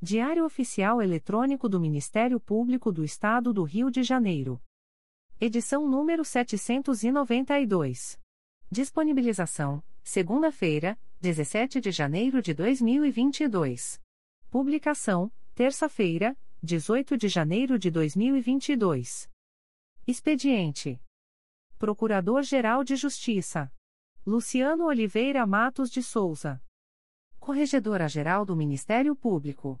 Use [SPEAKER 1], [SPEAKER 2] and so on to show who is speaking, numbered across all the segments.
[SPEAKER 1] Diário Oficial Eletrônico do Ministério Público do Estado do Rio de Janeiro. Edição número 792. Disponibilização: segunda-feira, 17 de janeiro de 2022. Publicação: terça-feira, 18 de janeiro de 2022. Expediente: Procurador-Geral de Justiça Luciano Oliveira Matos de Souza. Corregedora-Geral do Ministério Público.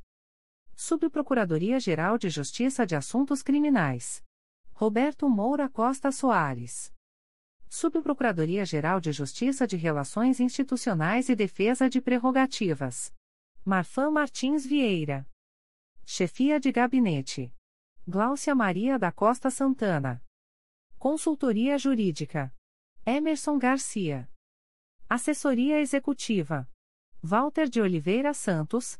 [SPEAKER 1] Subprocuradoria-Geral de Justiça de Assuntos Criminais. Roberto Moura Costa Soares. Subprocuradoria-Geral de Justiça de Relações Institucionais e Defesa de Prerrogativas. Marfã Martins Vieira. Chefia de Gabinete. Gláucia Maria da Costa Santana. Consultoria Jurídica. Emerson Garcia. Assessoria Executiva. Walter de Oliveira Santos,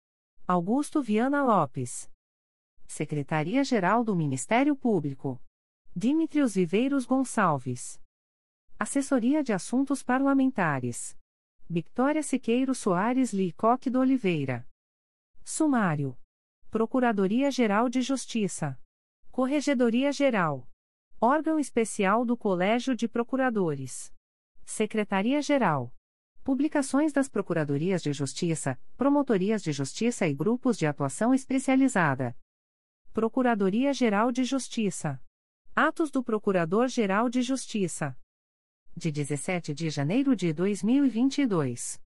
[SPEAKER 1] Augusto Viana Lopes. Secretaria-Geral do Ministério Público. Dimitrios Viveiros Gonçalves. Assessoria de Assuntos Parlamentares. Victoria Siqueiro Soares Licoque do Oliveira. Sumário. Procuradoria-Geral de Justiça. Corregedoria-Geral. Órgão Especial do Colégio de Procuradores. Secretaria-Geral. Publicações das Procuradorias de Justiça, Promotorias de Justiça e Grupos de Atuação Especializada. Procuradoria-Geral de Justiça. Atos do Procurador-Geral de Justiça. De 17 de janeiro de 2022.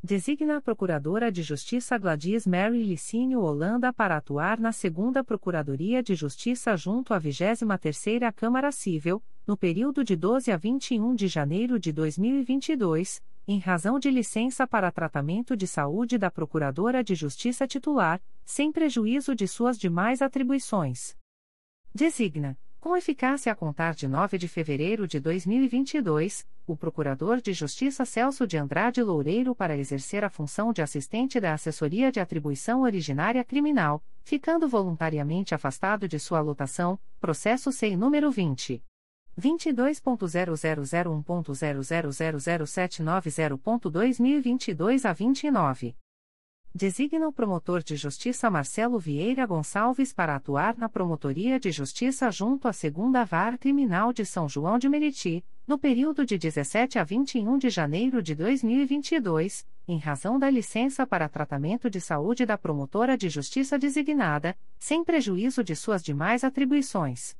[SPEAKER 1] Designa a Procuradora de Justiça Gladys Mary Licínio Holanda para atuar na Segunda Procuradoria de Justiça junto à 23ª Câmara Civil, no período de 12 a 21 de janeiro de 2022, em razão de licença para tratamento de saúde da Procuradora de Justiça titular, sem prejuízo de suas demais atribuições. Designa, com eficácia a contar de 9 de fevereiro de 2022, o Procurador de Justiça Celso de Andrade Loureiro para exercer a função de assistente da Assessoria de Atribuição Originária Criminal, ficando voluntariamente afastado de sua lotação, processo SEI número 20. 22.0001.0000790.2022 a 29. Designa o promotor de justiça Marcelo Vieira Gonçalves para atuar na Promotoria de Justiça junto à Segunda Vara Criminal de São João de Meriti, no período de 17 a 21 de janeiro de 2022, em razão da licença para tratamento de saúde da promotora de justiça designada, sem prejuízo de suas demais atribuições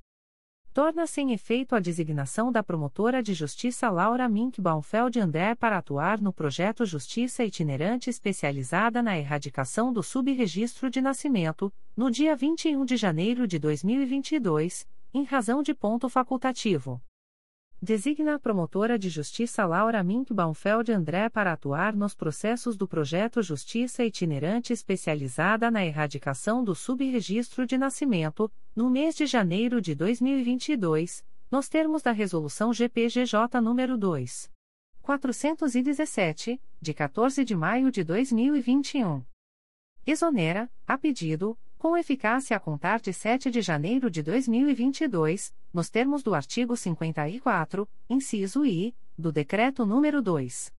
[SPEAKER 1] torna-se em efeito a designação da promotora de justiça Laura Mink Baumfeld André para atuar no projeto Justiça Itinerante Especializada na Erradicação do Subregistro de Nascimento, no dia 21 de janeiro de 2022, em razão de ponto facultativo. Designa a promotora de justiça Laura Mink Baumfeld André para atuar nos processos do projeto Justiça Itinerante Especializada na Erradicação do Subregistro de Nascimento, no mês de janeiro de 2022, nos termos da Resolução GPGJ nº 2. 417, de 14 de maio de 2021. Exonera, a pedido, com eficácia a contar de 7 de janeiro de 2022, nos termos do artigo 54, inciso I, do Decreto nº 2.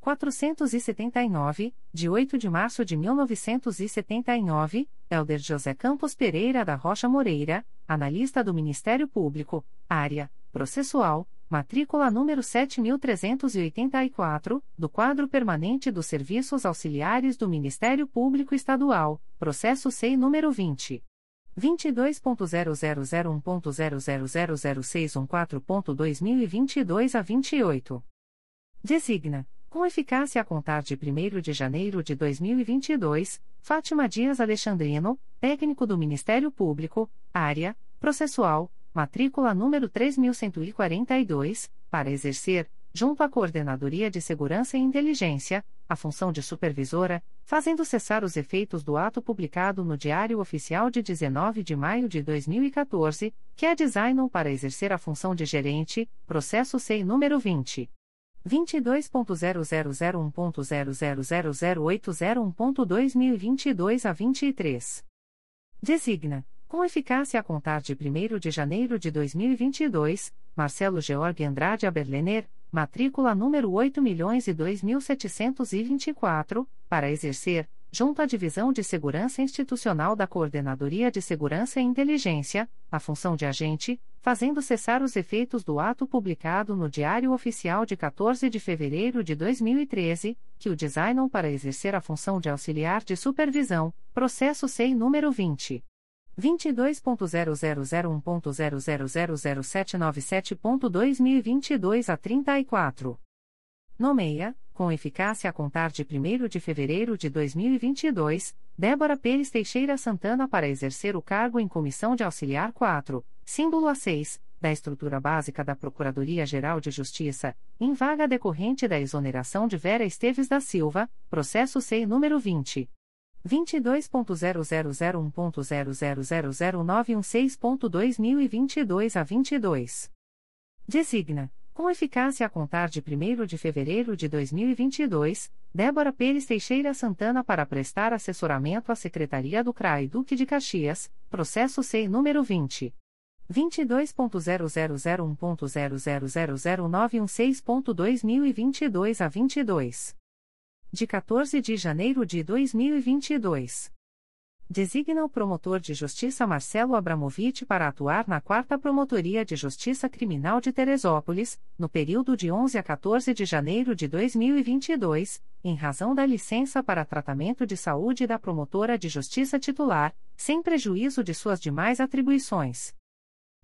[SPEAKER 1] 479, de 8 de março de 1979, Elder José Campos Pereira da Rocha Moreira, analista do Ministério Público, área processual, matrícula número 7384, do quadro permanente dos serviços auxiliares do Ministério Público Estadual, processo SEI número 20 22.0001.0000614.2022 a 28. Designa, com eficácia a contar de 1 de janeiro de 2022, Fátima Dias Alexandrino, técnico do Ministério Público, área, processual, matrícula número 3142, para exercer, junto à Coordenadoria de Segurança e Inteligência, a função de supervisora, fazendo cessar os efeitos do ato publicado no Diário Oficial de 19 de maio de 2014, que é designou para exercer a função de gerente, processo SEI número 20. 22.0001.0000801.2022 a 23. Designa, com eficácia a contar de 1 de janeiro de 2022, Marcelo Georg Andrade Aberlener, matrícula número 8.002.724, para exercer, junto à Divisão de Segurança Institucional da Coordenadoria de Segurança e Inteligência, a função de agente, fazendo cessar os efeitos do ato publicado no Diário Oficial de 14 de fevereiro de 2013, que o designam para exercer a função de auxiliar de supervisão, processo SEI número 20. 22.0001.0000797.2022 a 34. Nomeia, com eficácia a contar de 1 de fevereiro de 2022, Débora Pérez Teixeira Santana para exercer o cargo em Comissão de Auxiliar 4, símbolo A6, da estrutura básica da Procuradoria-Geral de Justiça, em vaga decorrente da exoneração de Vera Esteves da Silva, processo SEI número 20. 22.0001.0000916.2022 a 22. Designa, com eficácia a contar de 1 de fevereiro de 2022, Débora Pérez Teixeira Santana para prestar assessoramento à Secretaria do CRAI Duque de Caxias, processo SEI número 20. 22.0001.0000916.2022 a 22 de 14 de janeiro de 2022. Designa o promotor de justiça Marcelo Abramovich para atuar na 4 Promotoria de Justiça Criminal de Teresópolis, no período de 11 a 14 de janeiro de 2022, em razão da licença para tratamento de saúde da promotora de justiça titular, sem prejuízo de suas demais atribuições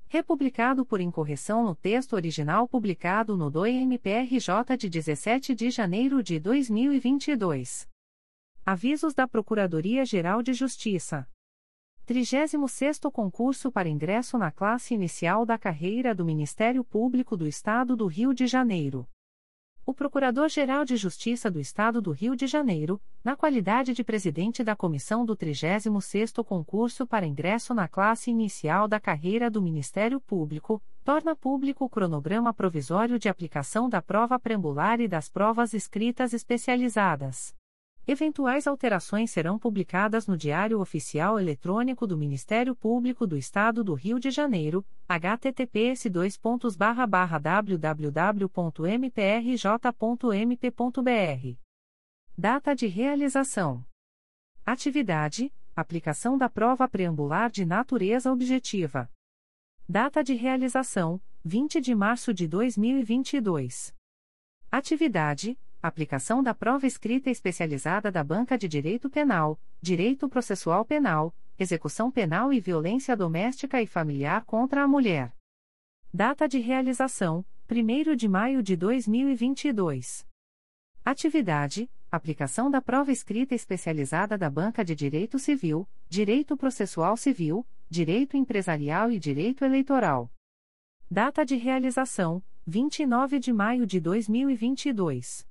[SPEAKER 1] republicado por incorreção no texto original publicado no DOI-MPRJ de 17 de janeiro de 2022. Avisos da Procuradoria-Geral de Justiça. 36º Concurso para ingresso na classe inicial da carreira do Ministério Público do Estado do Rio de Janeiro. O Procurador-Geral de Justiça do Estado do Rio de Janeiro, na qualidade de presidente da comissão do 36º concurso para ingresso na classe inicial da carreira do Ministério Público, torna público o cronograma provisório de aplicação da prova preambular e das provas escritas especializadas. Eventuais alterações serão publicadas no Diário Oficial Eletrônico do Ministério Público do Estado do Rio de Janeiro, https://www.mprj.mp.br. Data de realização: Atividade: aplicação da prova preambular de natureza objetiva. Data de realização: 20 de março de 2022. Atividade: aplicação da prova escrita especializada da Banca de Direito Penal, Direito Processual Penal, Execução Penal e Violência Doméstica e Familiar contra a Mulher. Data de realização: 1 de maio de 2022. Atividade: aplicação da prova escrita especializada da Banca de Direito Civil, Direito Processual Civil, Direito Empresarial e Direito Eleitoral. Data de realização: 29 de maio de 2022.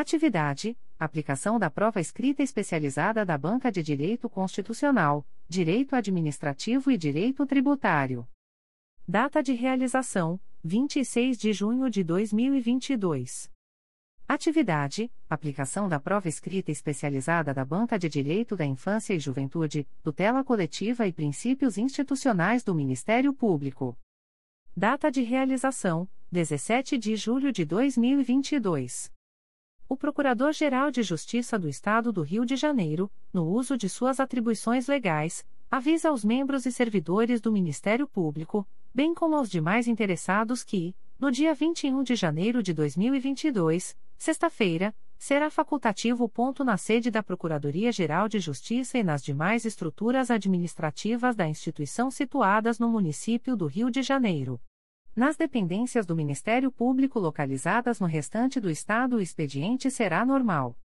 [SPEAKER 1] Atividade: aplicação da prova escrita especializada da Banca de Direito Constitucional, Direito Administrativo e Direito Tributário. Data de realização: 26 de junho de 2022. Atividade: aplicação da prova escrita especializada da Banca de Direito da Infância e Juventude, tutela coletiva e princípios institucionais do Ministério Público. Data de realização: 17 de julho de 2022. O Procurador-Geral de Justiça do Estado do Rio de Janeiro, no uso de suas atribuições legais, avisa aos membros e servidores do Ministério Público, bem como aos demais interessados que, no dia 21 de janeiro de 2022, sexta-feira, será facultativo. Ponto na sede da Procuradoria-Geral de Justiça e nas demais estruturas administrativas da instituição situadas no município do Rio de Janeiro. Nas dependências do Ministério Público localizadas no restante do Estado, o expediente será normal.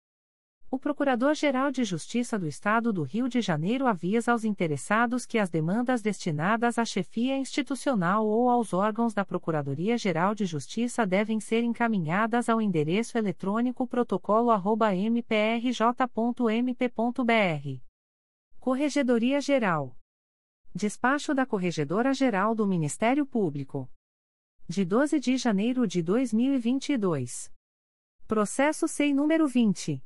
[SPEAKER 1] O Procurador-Geral de Justiça do Estado do Rio de Janeiro avisa aos interessados que as demandas destinadas à chefia institucional ou aos órgãos da Procuradoria-Geral de Justiça devem ser encaminhadas ao endereço eletrônico protocolo@mprj.mp.br. Corregedoria Geral. Despacho da Corregedora Geral do Ministério Público. De 12 de janeiro de 2022. Processo SEI número 20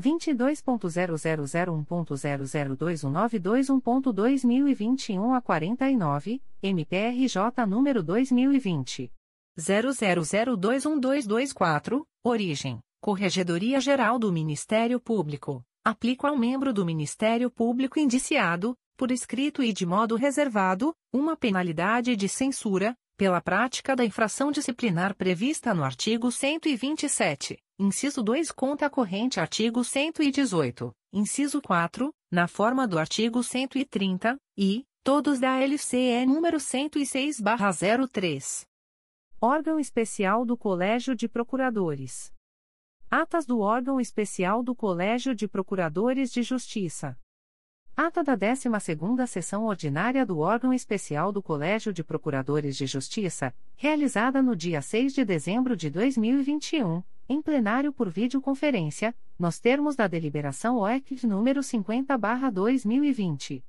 [SPEAKER 1] 22.0001.0021921.2021 a 49, MPRJ número 2020 00021224, origem: Corregedoria Geral do Ministério Público. Aplico ao membro do Ministério Público indiciado, por escrito e de modo reservado, uma penalidade de censura, pela prática da infração disciplinar prevista no artigo 127, inciso 2 conta corrente artigo 118, inciso 4, na forma do artigo 130, e, todos da LCE número 106/03. Órgão Especial do Colégio de Procuradores. Atas do Órgão Especial do Colégio de Procuradores de Justiça. Ata da 12ª Sessão Ordinária do Órgão Especial do Colégio de Procuradores de Justiça, realizada no dia 6 de dezembro de 2021, em plenário por videoconferência, nos termos da deliberação OEC número 50/2020.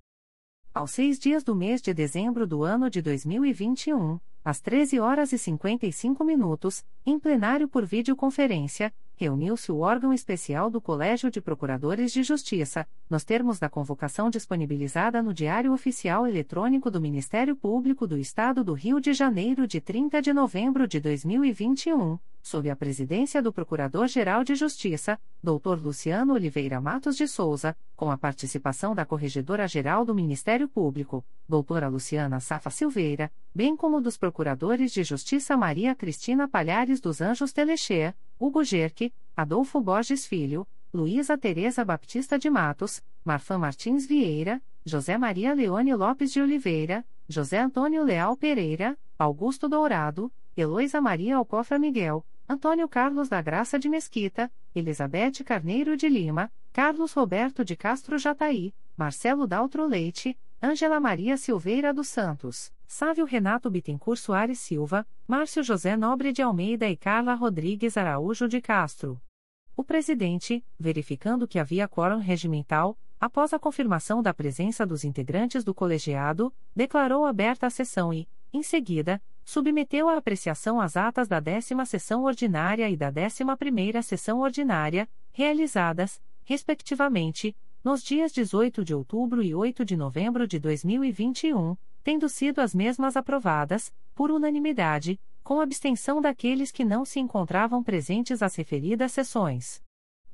[SPEAKER 1] Aos seis dias do mês de dezembro do ano de 2021, às 13 horas e 55 minutos, em plenário por videoconferência, reuniu-se o órgão especial do Colégio de Procuradores de Justiça, nos termos da convocação disponibilizada no Diário Oficial Eletrônico do Ministério Público do Estado do Rio de Janeiro de 30 de novembro de 2021, sob a presidência do Procurador-Geral de Justiça, Dr. Luciano Oliveira Matos de Souza, com a participação da Corregedora-Geral do Ministério Público, doutora Luciana Safa Silveira, bem como dos Procuradores de Justiça Maria Cristina Palhares dos Anjos Telechea, Hugo Gerque, Adolfo Borges Filho, Luísa Tereza Baptista de Matos, Marfã Martins Vieira, José Maria Leone Lopes de Oliveira, José Antônio Leal Pereira, Augusto Dourado, Heloísa Maria Alcofra Miguel, Antônio Carlos da Graça de Mesquita, Elizabeth Carneiro de Lima, Carlos Roberto de Castro Jataí, Marcelo Daltro Leite, Ângela Maria Silveira dos Santos, Sávio Renato Bittencourt Soares Silva, Márcio José Nobre de Almeida e Carla Rodrigues Araújo de Castro. O presidente, verificando que havia quórum regimental, após a confirmação da presença dos integrantes do colegiado, declarou aberta a sessão e, em seguida, submeteu à apreciação as atas da décima sessão ordinária e da décima primeira sessão ordinária, realizadas, respectivamente, nos dias 18 de outubro e 8 de novembro de 2021, tendo sido as mesmas aprovadas, por unanimidade, com abstenção daqueles que não se encontravam presentes às referidas sessões.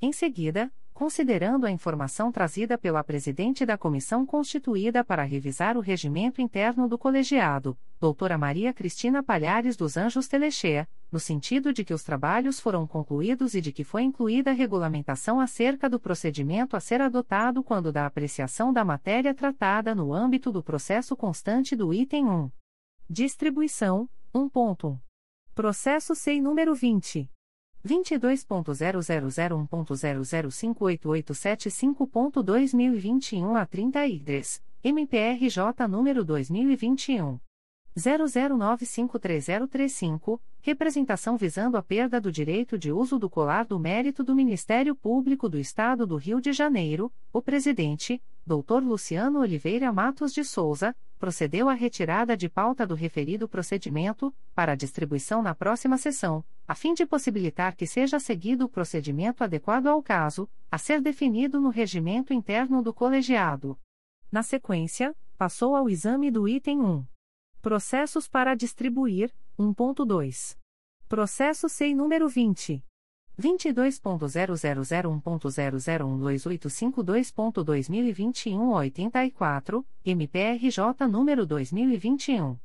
[SPEAKER 1] Em seguida, considerando a informação trazida pela presidente da comissão constituída para revisar o regimento interno do colegiado, doutora Maria Cristina Palhares dos Anjos Telechea, no sentido de que os trabalhos foram concluídos e de que foi incluída a regulamentação acerca do procedimento a ser adotado quando da apreciação da matéria tratada no âmbito do processo constante do item 1. Distribuição, 1 ponto. Processo SEI número 20. 22.0001.0058875.2021 a 30 IDRES, MPRJ número 2021. 00953035, representação visando a perda do direito de uso do colar do mérito do Ministério Público do Estado do Rio de Janeiro, o presidente, Dr. Luciano Oliveira Matos de Souza, procedeu à retirada de pauta do referido procedimento, para distribuição na próxima sessão, a fim de possibilitar que seja seguido o procedimento adequado ao caso, a ser definido no regimento interno do colegiado. Na sequência, passou ao exame do item 1. Processos para distribuir, 1.2. Processo SEI número 20. 22.0001.0012852.2021 84, MPRJ número 2021.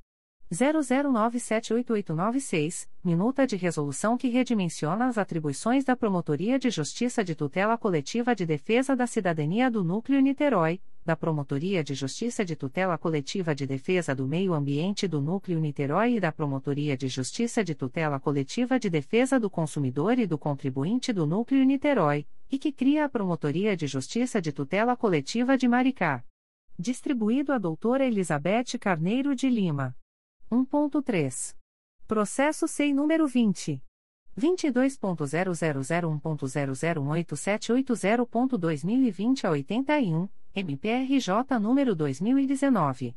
[SPEAKER 1] 00978896, minuta de resolução que redimensiona as atribuições da Promotoria de Justiça de Tutela Coletiva de Defesa da Cidadania do Núcleo Niterói, da Promotoria de Justiça de Tutela Coletiva de Defesa do Meio Ambiente do Núcleo Niterói e da Promotoria de Justiça de Tutela Coletiva de Defesa do Consumidor e do Contribuinte do Núcleo Niterói, e que cria a Promotoria de Justiça de Tutela Coletiva de Maricá. Distribuído a doutora Elizabeth Carneiro de Lima. 1.3. Processo SEI número 20. 22.0001.0018780.2020 a 81, MPRJ número 2019.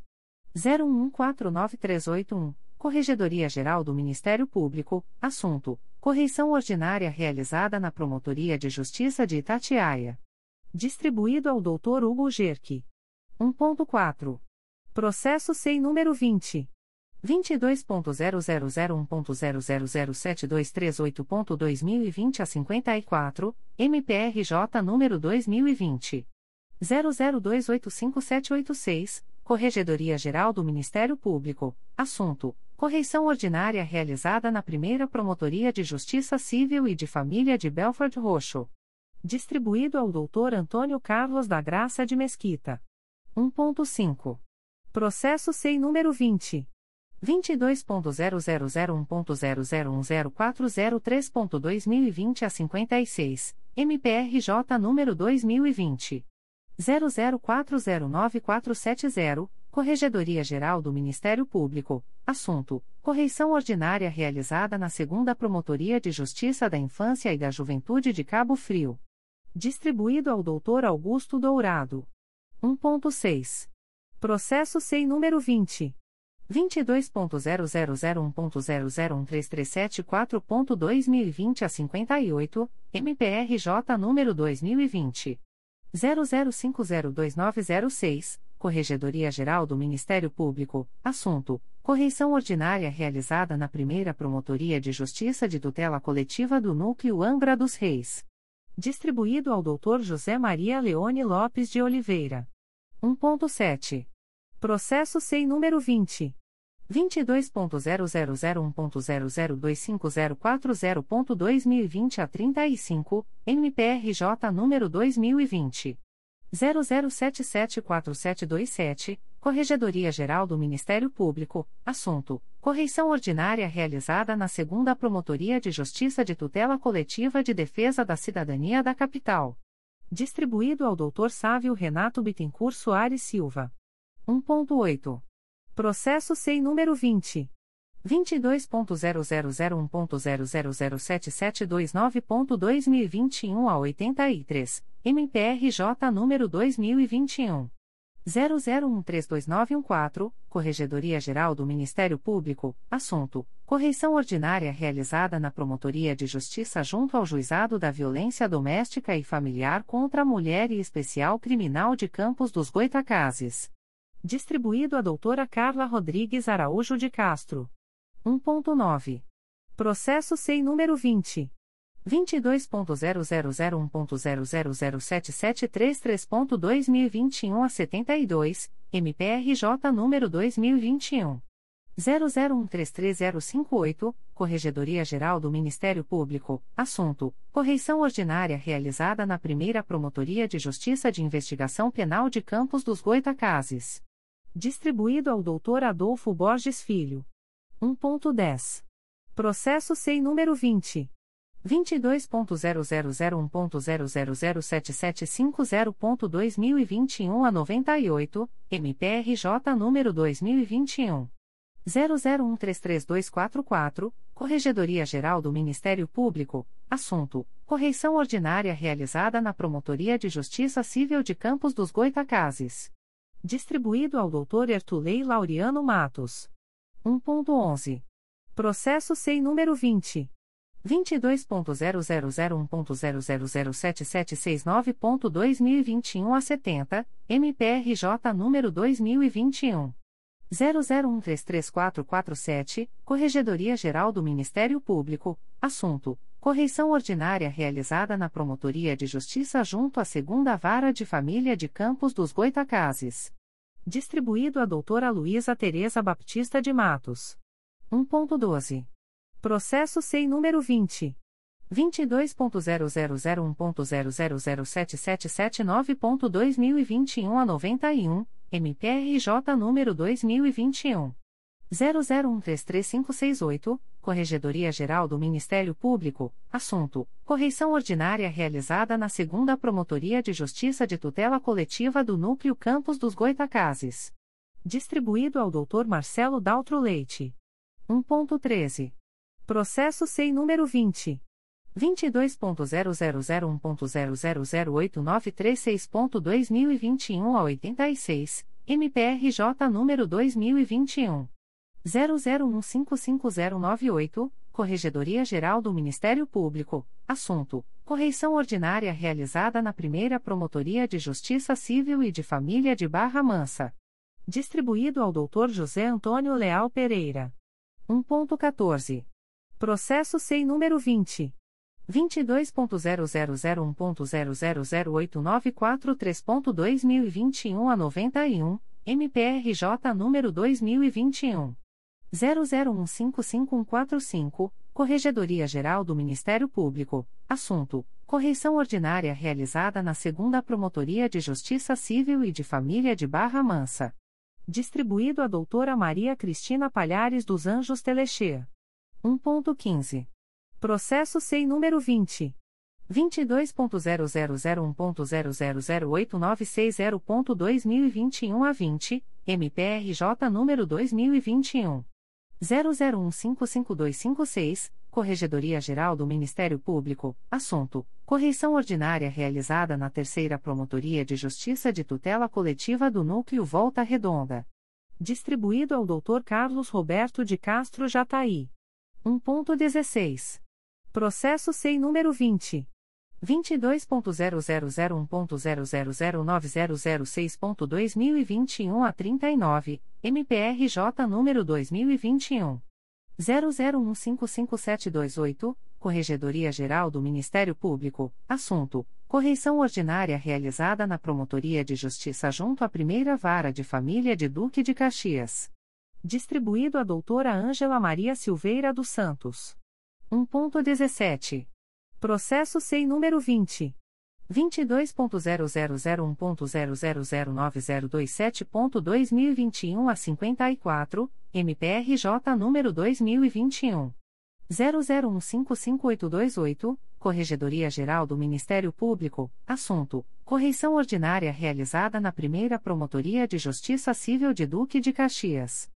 [SPEAKER 1] 01149381, Corregedoria Geral do Ministério Público, assunto: Correição ordinária realizada na Promotoria de Justiça de Itatiaia. Distribuído ao Dr. Hugo Gerque. 1.4. Processo SEI número 20. 22.0001.0007238.2020 a 54, MPRJ número 2020. 00285786, Corregedoria Geral do Ministério Público, assunto: Correição ordinária realizada na primeira Promotoria de Justiça Civil e de Família de Belford Roxo. Distribuído ao Dr. Antônio Carlos da Graça de Mesquita. 1.5. Processo SEI número 20. 22.0001.0010403.2020 a 56, MPRJ número 2020. 00409470, Corregedoria Geral do Ministério Público, assunto: Correição ordinária realizada na Segunda Promotoria de Justiça da Infância e da Juventude de Cabo Frio. Distribuído ao Dr. Augusto Dourado. 1.6. Processo SEI número 20. 22.0001.0013374.2020 a 58, MPRJ número 2020. 00502906, Corregedoria Geral do Ministério Público, assunto: Correição ordinária realizada na primeira Promotoria de Justiça de Tutela Coletiva do Núcleo Angra dos Reis. Distribuído ao Dr. José Maria Leone Lopes de Oliveira. 1.7. Processo SEI número 20. 22.0001.0025040.2020 a 35, MPRJ número 2020. 00774727, Corregedoria Geral do Ministério Público, assunto: Correição ordinária realizada na Segunda Promotoria de Justiça de Tutela Coletiva de Defesa da Cidadania da Capital. Distribuído ao Dr. Sávio Renato Bittencourt Soares Silva. 1.8. Processo SEI número 20. 22.0001.0007729.2021 a 83, MPRJ número 2021. 00132914, Corregedoria Geral do Ministério Público, assunto: Correição ordinária realizada na Promotoria de Justiça junto ao Juizado da Violência Doméstica e Familiar contra a Mulher e Especial Criminal de Campos dos Goitacazes. Distribuído a doutora Carla Rodrigues Araújo de Castro. 1.9. Processo SEI número 20. 22.0001.0007733.2021 a 72, MPRJ número 2021. 00133058, Corregedoria Geral do Ministério Público, assunto: Correição ordinária realizada na primeira Promotoria de Justiça de Investigação Penal de Campos dos Goitacazes. Distribuído ao Dr. Adolfo Borges Filho. 1.10. Processo SEI número 20. 22.0001.0007750.2021 a 98, MPRJ número 2021. 00133244, Corregedoria Geral do Ministério Público, assunto: Correição ordinária realizada na Promotoria de Justiça Civil de Campos dos Goitacazes. Distribuído ao Dr. Ertulei Laureano Matos. 1.11. Processo SEI número 20. 22.0001.0007769.2021 a 70, MPRJ número 2021. 00133447, Corregedoria Geral do Ministério Público, assunto: Correição ordinária realizada na Promotoria de Justiça junto à Segunda Vara de Família de Campos dos Goitacazes. Distribuído a doutora Luísa Tereza Baptista de Matos. 1.12. Processo SEI número 20. 22.0001.0007779.2021 a 91, MPRJ número 2021. 00133568, Corregedoria Geral do Ministério Público, assunto: correição ordinária realizada na Segunda Promotoria de Justiça de Tutela Coletiva do Núcleo Campos dos Goitacazes. Distribuído ao Dr. Marcelo Daltro Leite. 1.13. Processo SEI número 20. 22.0001.0008936.2021 a 86, MPRJ número 2021 00155098, Corregedoria Geral do Ministério Público, assunto: correição ordinária realizada na primeira Promotoria de Justiça Civil e de Família de Barra Mansa. Distribuído ao Dr. José Antônio Leal Pereira. 1.14. Processo SEI número 20. 22.0001.0008943.2021 a 91, MPRJ número 2021 00155145, Corregedoria Geral do Ministério Público, assunto: correição ordinária realizada na Segunda Promotoria de Justiça Civil e de Família de Barra Mansa. Distribuído a doutora Maria Cristina Palhares dos Anjos Telexê. 1.15. Processo SEI número 20. 22.0001.0008960.2021 a 20, MPRJ número 2021 00155256, Corregedoria Geral do Ministério Público, assunto: correição ordinária realizada na Terceira Promotoria de Justiça de Tutela Coletiva do Núcleo Volta Redonda. Distribuído ao Dr. Carlos Roberto de Castro Jataí. 1.16. Processo SEI número 20. 22.0001.0009006.2021 a 39, MPRJ número 2021. 00155728, Corregedoria Geral do Ministério Público, assunto: correição ordinária realizada na Promotoria de Justiça junto à Primeira Vara de Família de Duque de Caxias. Distribuído a doutora Ângela Maria Silveira dos Santos. 1.17. Processo SEI número 20. 22.0001.0009027.2021 a 54, MPRJ número 2021. 00155828, Corregedoria Geral do Ministério Público, assunto: correição ordinária realizada na primeira Promotoria de Justiça Civil de Duque de Caxias.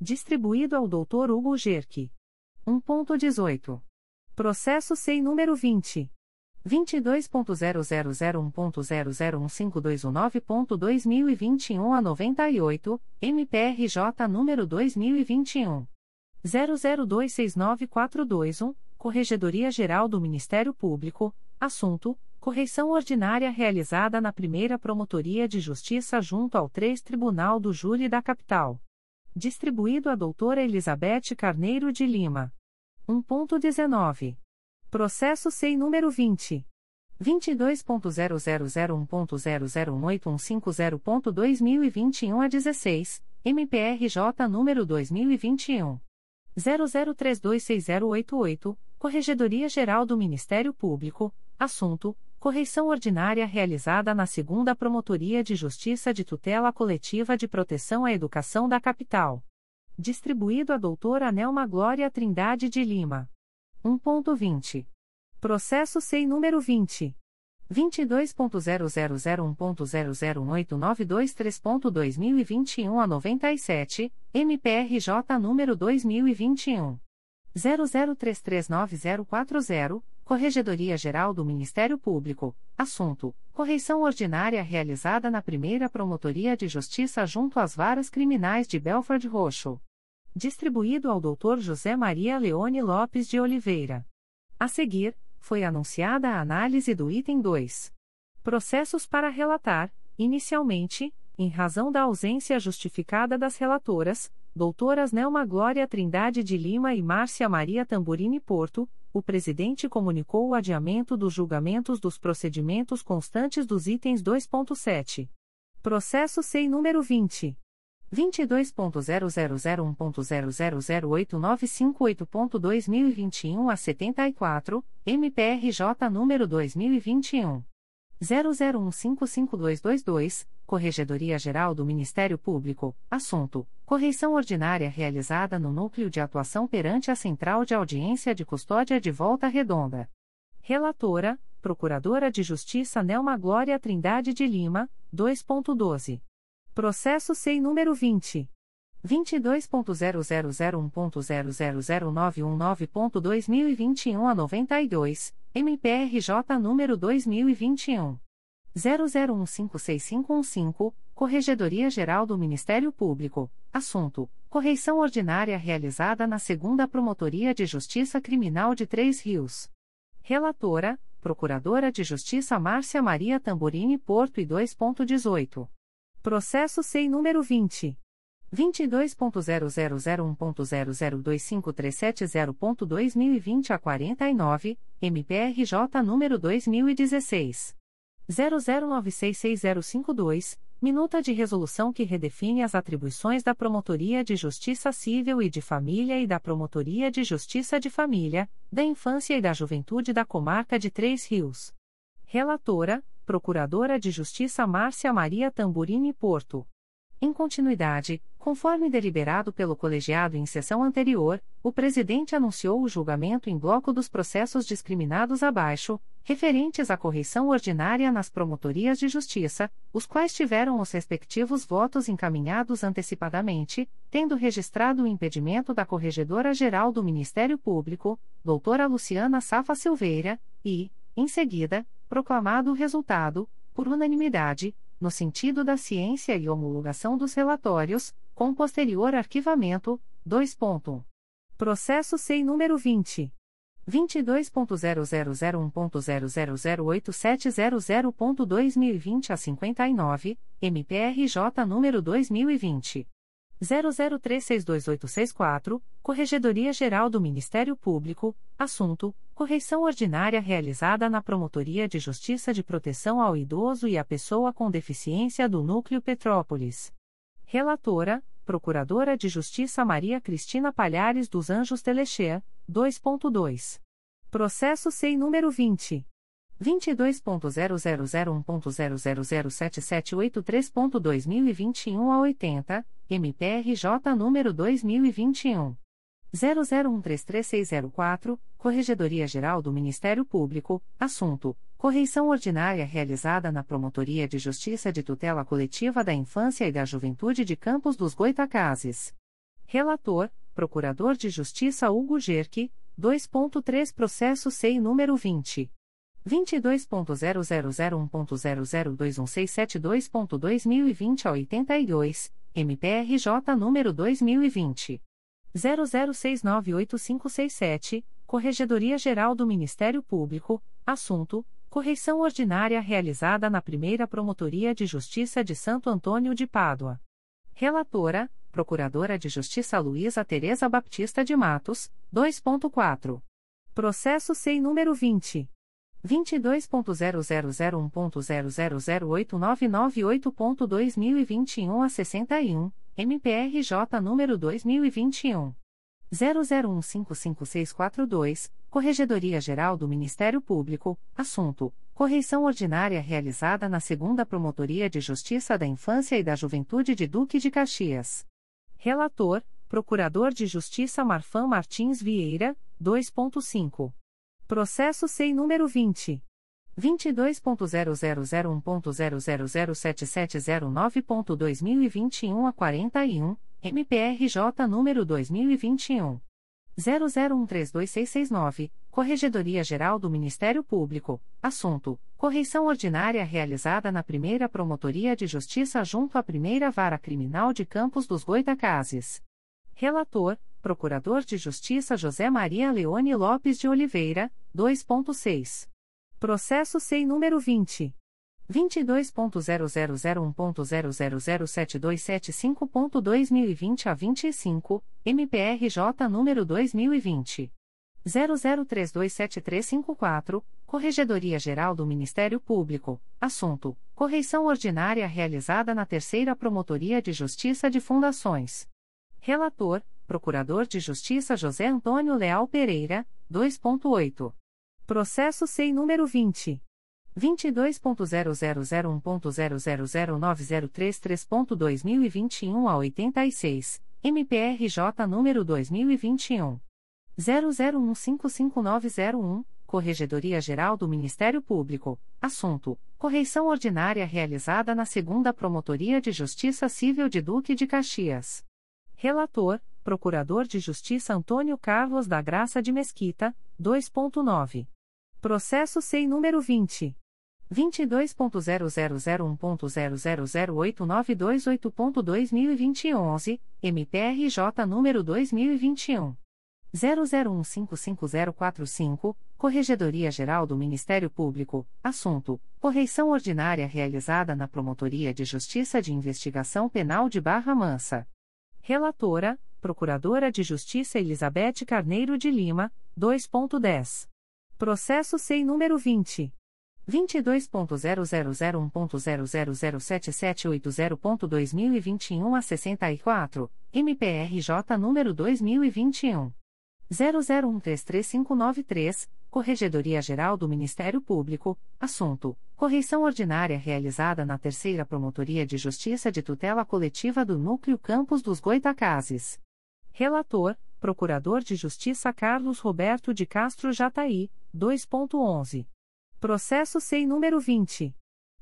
[SPEAKER 1] Distribuído ao Dr. Hugo Gerque. 1.18. Processo SEI número 20. 22.0001.0015219.2021 a 98, MPRJ número 2021. 00269421, Corregedoria Geral do Ministério Público, assunto: correição ordinária realizada na primeira Promotoria de Justiça junto ao 3 Tribunal do Júri da Capital. Distribuído a doutora Elizabeth Carneiro de Lima. 1.19. Processo SEI número 20. 22.0001.0018150.2021 a 16, MPRJ número 2021. 00326088, Corregedoria Geral do Ministério Público, assunto: correição ordinária realizada na Segunda Promotoria de Justiça de Tutela Coletiva de Proteção à Educação da Capital distribuído a doutora Nelma Glória Trindade de Lima. 1.20. Processo SEI número 20. 22.0001.0018923.2021 a 97, MPRJ número 2021. 00339040, Corregedoria Geral do Ministério Público, assunto: correição ordinária realizada na primeira Promotoria de Justiça junto às varas criminais de Belford Roxo distribuído ao Dr. José Maria Leone Lopes de Oliveira. A seguir, foi anunciada a análise do item 2. Processos para relatar, inicialmente, em razão da ausência justificada das relatoras, doutoras Nelma Glória Trindade de Lima e Márcia Maria Tamburini Porto, o presidente comunicou o adiamento dos julgamentos dos procedimentos constantes dos itens 2.7. Processo SEI número 20. 22.0001.0008958.2021 a 74, MPRJ número 2021. 00155222, Corregedoria Geral do Ministério Público, assunto: correição ordinária realizada no Núcleo de Atuação perante a Central de Audiência de Custódia de Volta Redonda. Relatora: Procuradora de Justiça Nelma Glória Trindade de Lima, 2.12. Processo SEI número 20. 22.0001.0009119.2021 a 92, MPRJ número 2021. 00156515, Corregedoria Geral do Ministério Público, assunto: correição ordinária realizada na Segunda Promotoria de Justiça Criminal de Três Rios. Relatora: Procuradora de Justiça Márcia Maria Tamburini Porto e 2.18. Processo SEI número 20. 22.0001.0025370.2020 a 49, MPRJ número 2016. 00966052, minuta de resolução que redefine as atribuições da Promotoria de Justiça Civil e de Família e da Promotoria de Justiça de Família, da Infância e da Juventude da Comarca de Três Rios. Relatora, Procuradora de Justiça Márcia Maria Tamburini Porto. Em continuidade, conforme deliberado pelo colegiado em sessão anterior, o presidente anunciou o julgamento em bloco dos processos discriminados abaixo, referentes à correição ordinária nas promotorias de justiça, os quais tiveram os respectivos votos encaminhados antecipadamente, tendo registrado o impedimento da Corregedora-Geral do Ministério Público, doutora Luciana Safa Silveira, e, em seguida, proclamado o resultado, por unanimidade, no sentido da ciência e homologação dos relatórios, com posterior arquivamento, 2. Processo SEI número 20. 22.0001.0008700.2020 a 59, MPRJ número 2020. 00362864, Corregedoria Geral do Ministério Público, assunto: correição ordinária realizada na Promotoria de Justiça de Proteção ao Idoso e à Pessoa com Deficiência do Núcleo Petrópolis. Relatora: Procuradora de Justiça Maria Cristina Palhares dos Anjos Telexer, 2.2. Processo SEI número 20 22.0001.0007783.2021 a 80, MPRJ número 2021. 00133604, Corregedoria Geral do Ministério Público, assunto: correição ordinária realizada na Promotoria de Justiça de Tutela Coletiva da Infância e da Juventude de Campos dos Goitacazes. Relator: Procurador de Justiça Hugo Gerque, 2.3 Processo SEI número 20. 22.0001.0021672.2020 a 82, MPRJ número 2020. 00698567, Corregedoria Geral do Ministério Público, assunto: correição ordinária realizada na primeira Promotoria de Justiça de Santo Antônio de Pádua. Relatora: Procuradora de Justiça Luísa Tereza Baptista de Matos, 2.4. Processo SEI número 20. 22.0001.0008998.2021 a 61, MPRJ número 2021. 00155642, Corregedoria Geral do Ministério Público, assunto: correição ordinária realizada na Segunda Promotoria de Justiça da Infância e da Juventude de Duque de Caxias. Relator: Procurador de Justiça Marfan Martins Vieira, 2.5. Processo SEI número 20. 22.0001.0007709.2021 a 41, MPRJ número 2021. 00132669, Corregedoria Geral do Ministério Público, assunto: correição ordinária realizada na primeira Promotoria de Justiça junto à primeira Vara Criminal de Campos dos Goitacazes. Relator: Procurador de Justiça José Maria Leone Lopes de Oliveira, 2.6. Processo SEI número 20. 22.0001.0007275.2020 a 25, MPRJ número 2020. 00327354, Corregedoria Geral do Ministério Público, assunto: Correição ordinária realizada na Terceira Promotoria de Justiça de Fundações. Relator: Procurador de Justiça José Antônio Leal Pereira, 2.8. Processo SEI número 20 22.0001.0009033.2021 a 86, MPRJ número 2021 00155901, Corregedoria Geral do Ministério Público. Assunto: Correição ordinária realizada na Segunda Promotoria de Justiça Civil de Duque de Caxias. Relator: Procurador de Justiça Antônio Carlos da Graça de Mesquita, 2.9. Processo SEI número 20 22.0001.0008928.2021 MPRJ número 2021 00155045, Corregedoria Geral do Ministério Público, assunto: correição ordinária realizada na Promotoria de Justiça de Investigação Penal de Barra Mansa. Relatora: Procuradora de Justiça Elizabeth Carneiro de Lima, 2.10. Processo SEI número 20. 22.0001.0007780.2021 a 64, MPRJ número 2021 00133593, Corregedoria Geral do Ministério Público, assunto: correição ordinária realizada na Terceira Promotoria de Justiça de Tutela Coletiva do Núcleo Campos dos Goitacazes. Relator: Procurador de Justiça Carlos Roberto de Castro Jataí, 2.11. Processo SEI número 20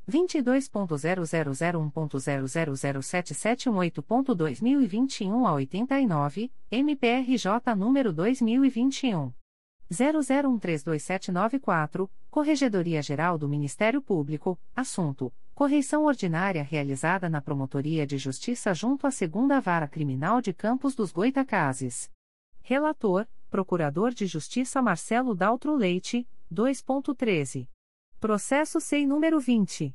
[SPEAKER 1] 22.0001.0007718.2021 a 89, MPRJ número 2021. 00132794, Corregedoria Geral do Ministério Público, assunto: correição ordinária realizada na Promotoria de Justiça junto à Segunda Vara Criminal de Campos dos Goitacazes. Relator: Procurador de Justiça Marcelo Daltro Leite, 2.13. Processo SEI número 20.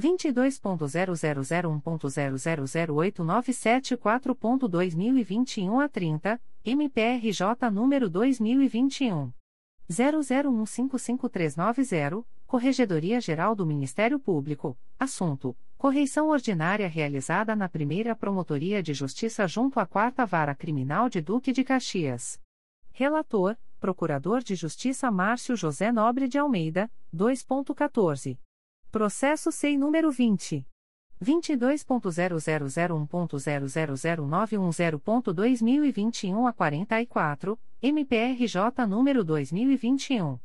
[SPEAKER 1] 22.0001.0008974.2021 a 30, MPRJ número 2021. 00155390, Corregedoria Geral do Ministério Público, assunto: correição ordinária realizada na primeira Promotoria de Justiça junto à Quarta Vara Criminal de Duque de Caxias. Relator: Procurador de Justiça Márcio José Nobre de Almeida, 2.14. Processo SEI número 20. 22.0001.0009110.2021 a 44, MPRJ número 2021.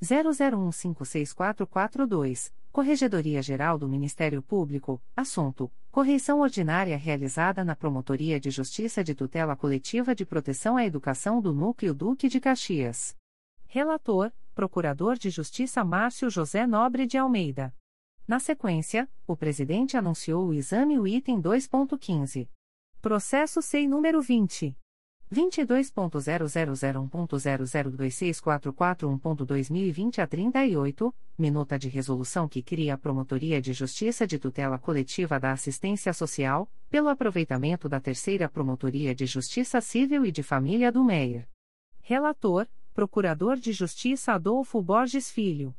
[SPEAKER 1] 00156442, Corregedoria Geral do Ministério Público, assunto: correição ordinária realizada na Promotoria de Justiça de Tutela Coletiva de Proteção à Educação do Núcleo Duque de Caxias. Relator: Procurador de Justiça Márcio José Nobre de Almeida. Na sequência, o presidente anunciou o exame o item 2.15. Processo SEI número 20 22.0001.0026441.2020 a 38, minuta de resolução que cria a Promotoria de Justiça de Tutela Coletiva da Assistência Social, pelo aproveitamento da Terceira Promotoria de Justiça Civil e de Família do Meier. Relator, Procurador de Justiça Adolfo Borges Filho.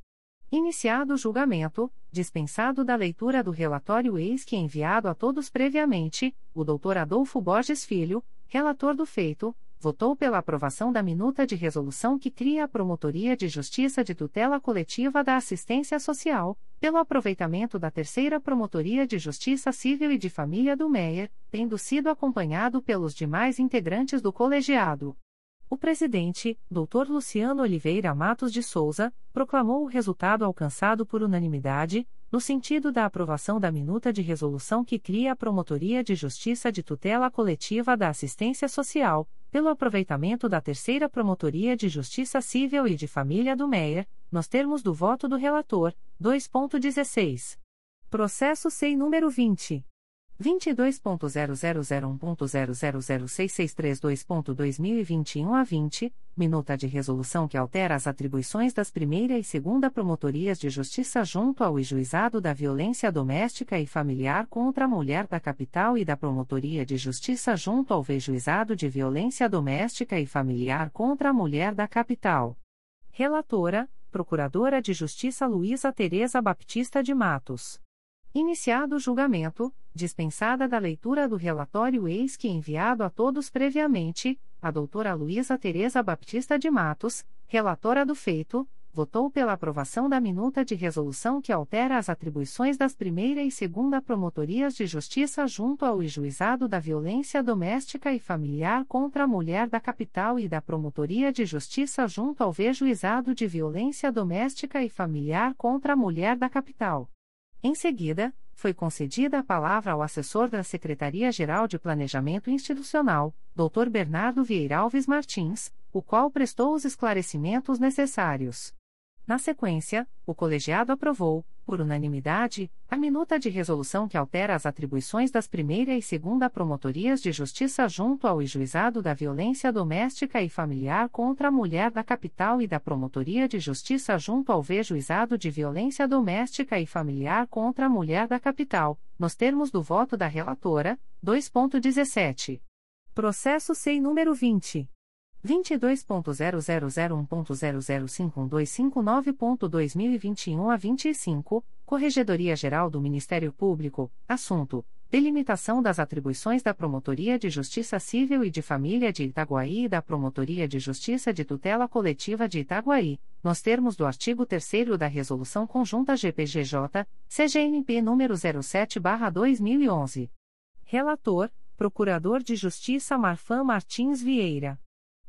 [SPEAKER 1] Iniciado o julgamento, dispensado da leitura do relatório eis que enviado a todos previamente, o Dr. Adolfo Borges Filho, relator do feito, votou pela aprovação da minuta de resolução que cria a Promotoria de Justiça de Tutela Coletiva da Assistência Social, pelo aproveitamento da Terceira Promotoria de Justiça Civil e de Família do Meier, tendo sido acompanhado pelos demais integrantes do colegiado. O presidente, Dr. Luciano Oliveira Matos de Souza, proclamou o resultado alcançado por unanimidade, no sentido da aprovação da minuta de resolução que cria a Promotoria de Justiça de Tutela Coletiva da Assistência Social, pelo aproveitamento da Terceira Promotoria de Justiça Civil e de Família do Meier, nos termos do voto do relator, 2.16. Processo SEI número 20. 22.0001.0006632.2021 a 20, minuta de resolução que altera as atribuições das primeira e segunda promotorias de justiça junto ao Juizado da Violência Doméstica e Familiar contra a Mulher da Capital e da Promotoria de Justiça junto ao Juizado de Violência Doméstica e Familiar contra a Mulher da Capital. Relatora, Procuradora de Justiça Luísa Tereza Baptista de Matos. Iniciado o julgamento, dispensada da leitura do relatório eis que enviado a todos previamente, a doutora Luísa Tereza Baptista de Matos, relatora do feito, votou pela aprovação da minuta de resolução que altera as atribuições das primeira e segunda promotorias de justiça junto ao Juizado da Violência Doméstica e Familiar contra a Mulher da Capital e da Promotoria de Justiça junto ao Juizado de Violência Doméstica e Familiar contra a Mulher da Capital. Em seguida, foi concedida a palavra ao assessor da Secretaria-Geral de Planejamento Institucional, Dr. Bernardo Vieira Alves Martins, o qual prestou os esclarecimentos necessários. Na sequência, o colegiado aprovou, por unanimidade, a minuta de resolução que altera as atribuições das primeira e segunda promotorias de justiça junto ao Juizado da Violência Doméstica e Familiar contra a Mulher da Capital e da Promotoria de Justiça junto ao Juizado de Violência Doméstica e Familiar contra a Mulher da Capital, nos termos do voto da relatora, 2.17. Processo SEI número 20. 22.0001.0051259.2021 a 25, Corregedoria Geral do Ministério Público, assunto: Delimitação das atribuições da Promotoria de Justiça Civil e de Família de Itaguaí e da Promotoria de Justiça de Tutela Coletiva de Itaguaí, nos termos do artigo 3 da Resolução Conjunta GPGJ, CGNP nº 07-2011. Relator: Procurador de Justiça Marfan Martins Vieira.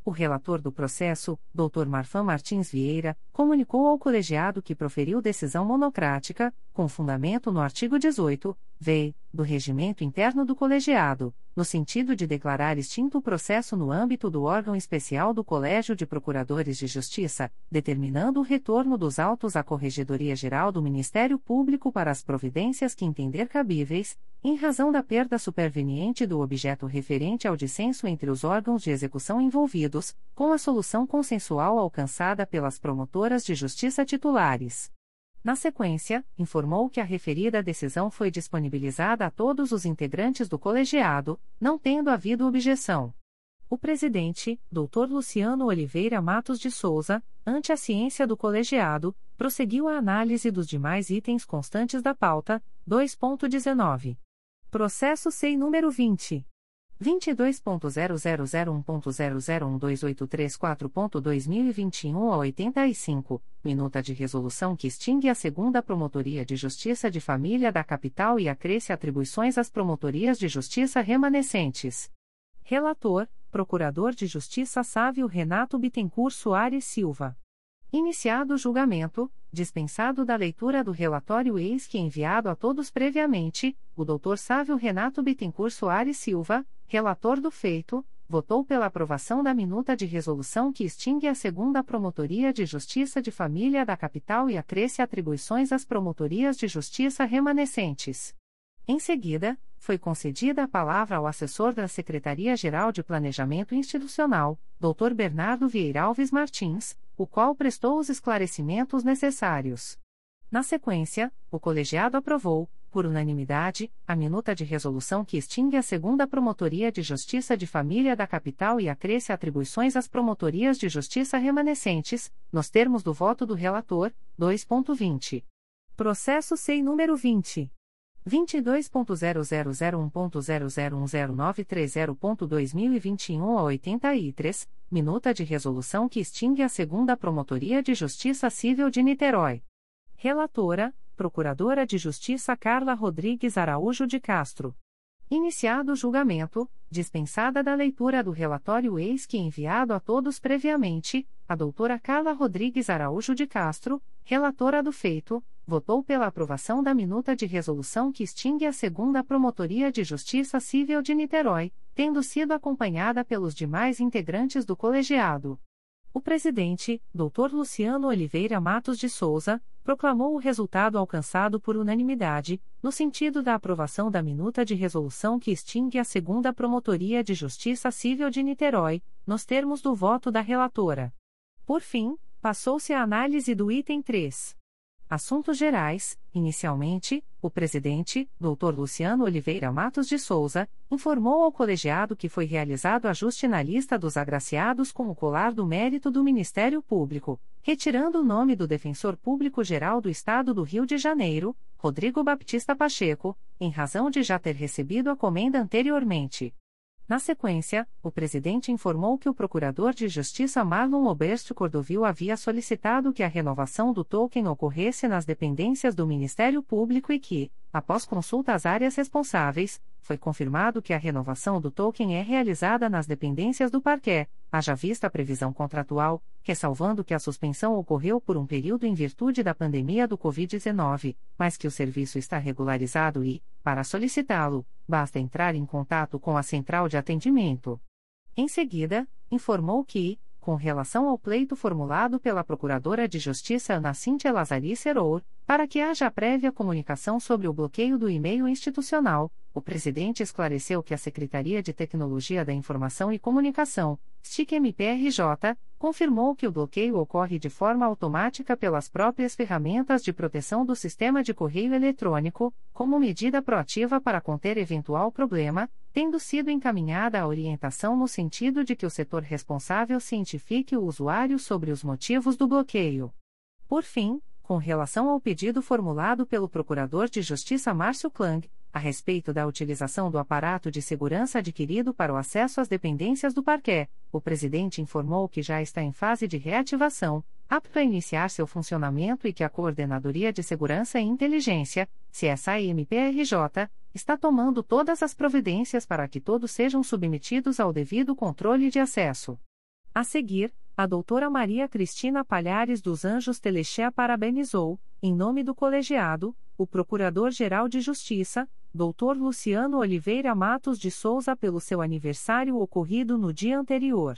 [SPEAKER 1] O relator do processo, Dr. Marfan Martins Vieira, comunicou ao colegiado que proferiu decisão monocrática, com fundamento no artigo 18, v, do Regimento Interno do Colegiado, no sentido de declarar extinto o processo no âmbito do órgão especial do Colégio de Procuradores de Justiça, determinando o retorno dos autos à Corregedoria Geral do Ministério Público para as providências que entender cabíveis, em razão da perda superveniente do objeto referente ao dissenso entre os órgãos de execução envolvidos, com a solução consensual alcançada pelas promotoras de justiça titulares. Na sequência, informou que a referida decisão foi disponibilizada a todos os integrantes do colegiado, não tendo havido objeção. O presidente, Dr. Luciano Oliveira Matos de Souza, ante a ciência do colegiado, prosseguiu a análise dos demais itens constantes da pauta, 2.19. Processo SEI número 20. 22.0001.0012834.2021 a 85, minuta de resolução que extingue a segunda Promotoria de Justiça de Família da Capital e acresce atribuições às promotorias de justiça remanescentes. Relator, Procurador de Justiça Sávio Renato Bittencourt Soares Silva. Iniciado o julgamento, dispensado da leitura do relatório eis que enviado a todos previamente, o Dr. Sávio Renato Bittencourt Soares Silva, relator do feito, votou pela aprovação da minuta de resolução que extingue a segunda Promotoria de Justiça de Família da Capital e acresce atribuições às promotorias de justiça remanescentes. Em seguida, foi concedida a palavra ao assessor da Secretaria-Geral de Planejamento Institucional, Dr. Bernardo Vieira Alves Martins, o qual prestou os esclarecimentos necessários. Na sequência, o colegiado aprovou, por unanimidade, a minuta de resolução que extingue a segunda Promotoria de Justiça de Família da Capital e acresce atribuições às promotorias de justiça remanescentes, nos termos do voto do relator, 2.20. Processo SEI número 20. 22.0001.0010930.2021 a 83, minuta de resolução que extingue a segunda Promotoria de Justiça Civil de Niterói. Relatora, Procuradora de Justiça Carla Rodrigues Araújo de Castro. Iniciado o julgamento, dispensada da leitura do relatório eis que enviado a todos previamente, a doutora Carla Rodrigues Araújo de Castro, relatora do feito, votou pela aprovação da minuta de resolução que extingue a segunda Promotoria de Justiça Civil de Niterói, tendo sido acompanhada pelos demais integrantes do colegiado. O presidente, Dr. Luciano Oliveira Matos de Souza, proclamou o resultado alcançado por unanimidade, no sentido da aprovação da minuta de resolução que extingue a segunda Promotoria de Justiça Civil de Niterói, nos termos do voto da relatora. Por fim, passou-se a análise do item 3. Assuntos Gerais, inicialmente, o presidente, Dr. Luciano Oliveira Matos de Souza, informou ao colegiado que foi realizado ajuste na lista dos agraciados com o colar do mérito do Ministério Público, retirando o nome do Defensor Público-Geral do Estado do Rio de Janeiro, Rodrigo Baptista Pacheco, em razão de já ter recebido a comenda anteriormente. Na sequência, o presidente informou que o procurador de Justiça Marlon Obersto Cordovil havia solicitado que a renovação do token ocorresse nas dependências do Ministério Público e que, após consulta às áreas responsáveis, foi confirmado que a renovação do token é realizada nas dependências do parquet, haja vista a previsão contratual, ressalvando que a suspensão ocorreu por um período em virtude da pandemia do Covid-19, mas que o serviço está regularizado e, para solicitá-lo, basta entrar em contato com a central de atendimento. Em seguida, informou que, com relação ao pleito formulado pela Procuradora de Justiça Ana Cíntia Lazari Seror, para que haja prévia comunicação sobre o bloqueio do e-mail institucional, o presidente esclareceu que a Secretaria de Tecnologia da Informação e Comunicação, STIC-MPRJ, confirmou que o bloqueio ocorre de forma automática pelas próprias ferramentas de proteção do sistema de correio eletrônico, como medida proativa para conter eventual problema, tendo sido encaminhada a orientação no sentido de que o setor responsável cientifique o usuário sobre os motivos do bloqueio. Por fim, com relação ao pedido formulado pelo Procurador de Justiça Márcio Klang, a respeito da utilização do aparato de segurança adquirido para o acesso às dependências do parquet, o presidente informou que já está em fase de reativação, apto a iniciar seu funcionamento e que a Coordenadoria de Segurança e Inteligência, CSA-MPRJ, está tomando todas as providências para que todos sejam submetidos ao devido controle de acesso. A seguir, a doutora Maria Cristina Palhares dos Anjos Telexé parabenizou, em nome do colegiado, o Procurador-Geral de Justiça, Dr. Luciano Oliveira Matos de Souza pelo seu aniversário ocorrido no dia anterior.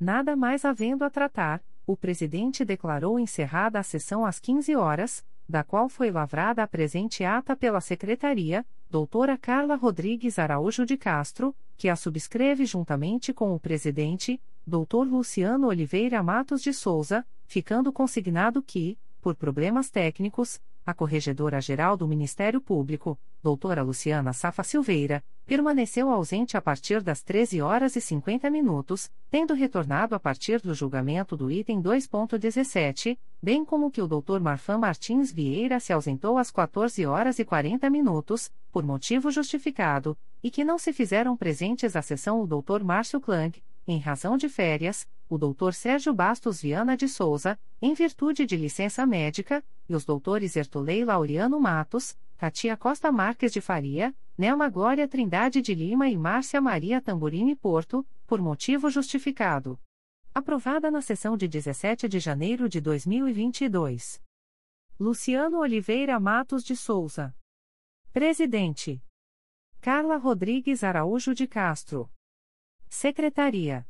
[SPEAKER 1] Nada mais havendo a tratar, o presidente declarou encerrada a sessão às 15 horas, da qual foi lavrada a presente ata pela secretaria, doutora Carla Rodrigues Araújo de Castro, que a subscreve juntamente com o presidente, doutor Luciano Oliveira Matos de Souza, ficando consignado que, por problemas técnicos, a Corregedora-Geral do Ministério Público, doutora Luciana Safa Silveira, permaneceu ausente a partir das 13 horas e 50 minutos, tendo retornado a partir do julgamento do item 2.17, bem como que o doutor Marfan Martins Vieira se ausentou às 14 horas e 40 minutos, por motivo justificado, e que não se fizeram presentes à sessão o doutor Márcio Klang, em razão de férias, o Dr. Sérgio Bastos Viana de Souza, em virtude de licença médica, e os doutores Ertolei Laureano Matos, Katia Costa Marques de Faria, Nelma Glória Trindade de Lima e Márcia Maria Tamburini Porto, por motivo justificado. Aprovada na sessão de 17 de janeiro de 2022. Luciano Oliveira Matos de Souza. Presidente. Carla Rodrigues Araújo de Castro. Secretaria.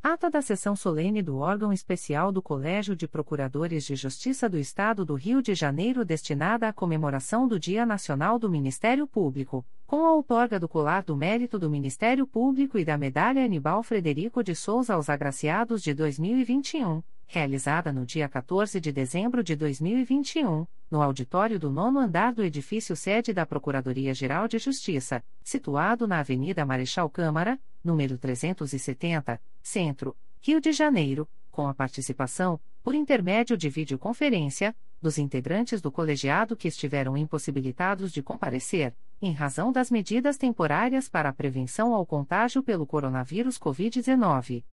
[SPEAKER 1] Ata da sessão solene do órgão especial do Colégio de Procuradores de Justiça do Estado do Rio de Janeiro destinada à comemoração do Dia Nacional do Ministério Público, com a outorga do colar do mérito do Ministério Público e da medalha Anibal Frederico de Souza aos agraciados de 2021, realizada no dia 14 de dezembro de 2021, no auditório do nono andar do edifício sede da Procuradoria-Geral de Justiça, situado na Avenida Marechal Câmara, número 370, Centro, Rio de Janeiro, com a participação, por intermédio de videoconferência, dos integrantes do colegiado que estiveram impossibilitados de comparecer, em razão das medidas temporárias para a prevenção ao contágio pelo coronavírus Covid-19.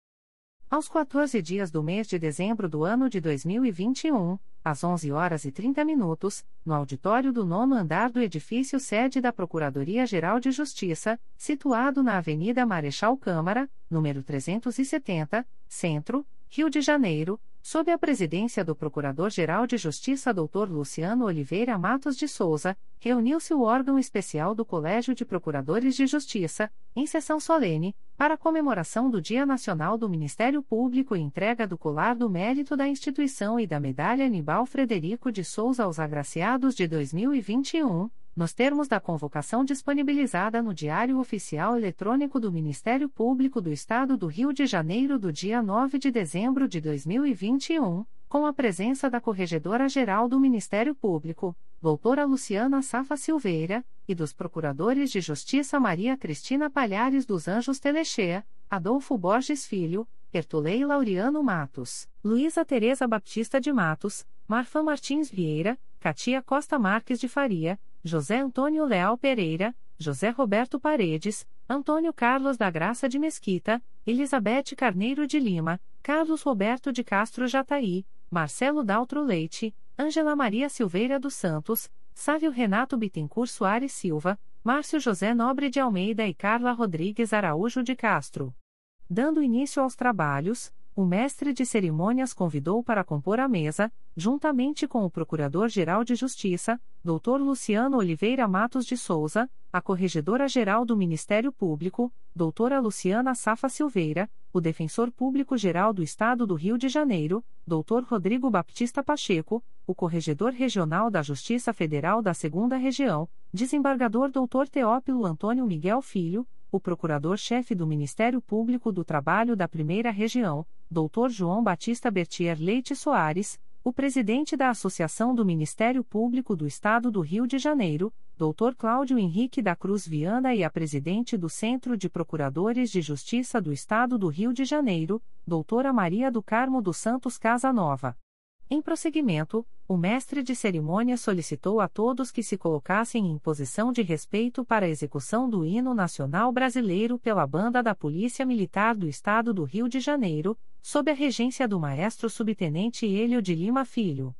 [SPEAKER 1] Aos 14 dias do mês de dezembro do ano de 2021, às 11 horas e 30 minutos, no auditório do nono andar do edifício sede da Procuradoria-Geral de Justiça, situado na Avenida Marechal Câmara, número 370, Centro, Rio de Janeiro, sob a presidência do Procurador-Geral de Justiça Dr. Luciano Oliveira Matos de Souza, reuniu-se o órgão especial do Colégio de Procuradores de Justiça, em sessão solene, para comemoração do Dia Nacional do Ministério Público e entrega do colar do mérito da instituição e da medalha Anibal Frederico de Souza aos agraciados de 2021 nos termos da convocação disponibilizada no Diário Oficial Eletrônico do Ministério Público do Estado do Rio de Janeiro do dia 9 de dezembro de 2021, com a presença da Corregedora-Geral do Ministério Público, doutora Luciana Safa Silveira, e dos Procuradores de Justiça Maria Cristina Palhares dos Anjos Telechea, Adolfo Borges Filho, Ertulei Laureano Matos, Luísa Tereza Baptista de Matos, Marfã Martins Vieira, Katia Costa Marques de Faria, José Antônio Leal Pereira, José Roberto Paredes, Antônio Carlos da Graça de Mesquita, Elizabeth Carneiro de Lima, Carlos Roberto de Castro Jataí, Marcelo Daltro Leite, Ângela Maria Silveira dos Santos, Sávio Renato Bittencourt Soares Silva, Márcio José Nobre de Almeida e Carla Rodrigues Araújo de Castro. Dando início aos trabalhos, o mestre de cerimônias convidou para compor a mesa, juntamente com o Procurador-Geral de Justiça, Dr. Luciano Oliveira Matos de Souza, a Corregedora-Geral do Ministério Público, doutora Luciana Safa Silveira, o Defensor Público-Geral do Estado do Rio de Janeiro, Dr. Rodrigo Baptista Pacheco, o Corregedor Regional da Justiça Federal da Segunda Região, Desembargador Dr. Teófilo Antônio Miguel Filho, o Procurador-Chefe do Ministério Público do Trabalho da Primeira Região, Dr. João Batista Bertier Leite Soares, o Presidente da Associação do Ministério Público do Estado do Rio de Janeiro, Dr. Cláudio Henrique da Cruz Viana e a Presidente do Centro de Procuradores de Justiça do Estado do Rio de Janeiro, Doutora Maria do Carmo dos Santos Casanova. Em prosseguimento, o mestre de cerimônia solicitou a todos que se colocassem em posição de respeito para a execução do hino nacional brasileiro pela Banda da Polícia Militar do Estado do Rio de Janeiro, sob a regência do maestro subtenente Hélio de Lima Filho.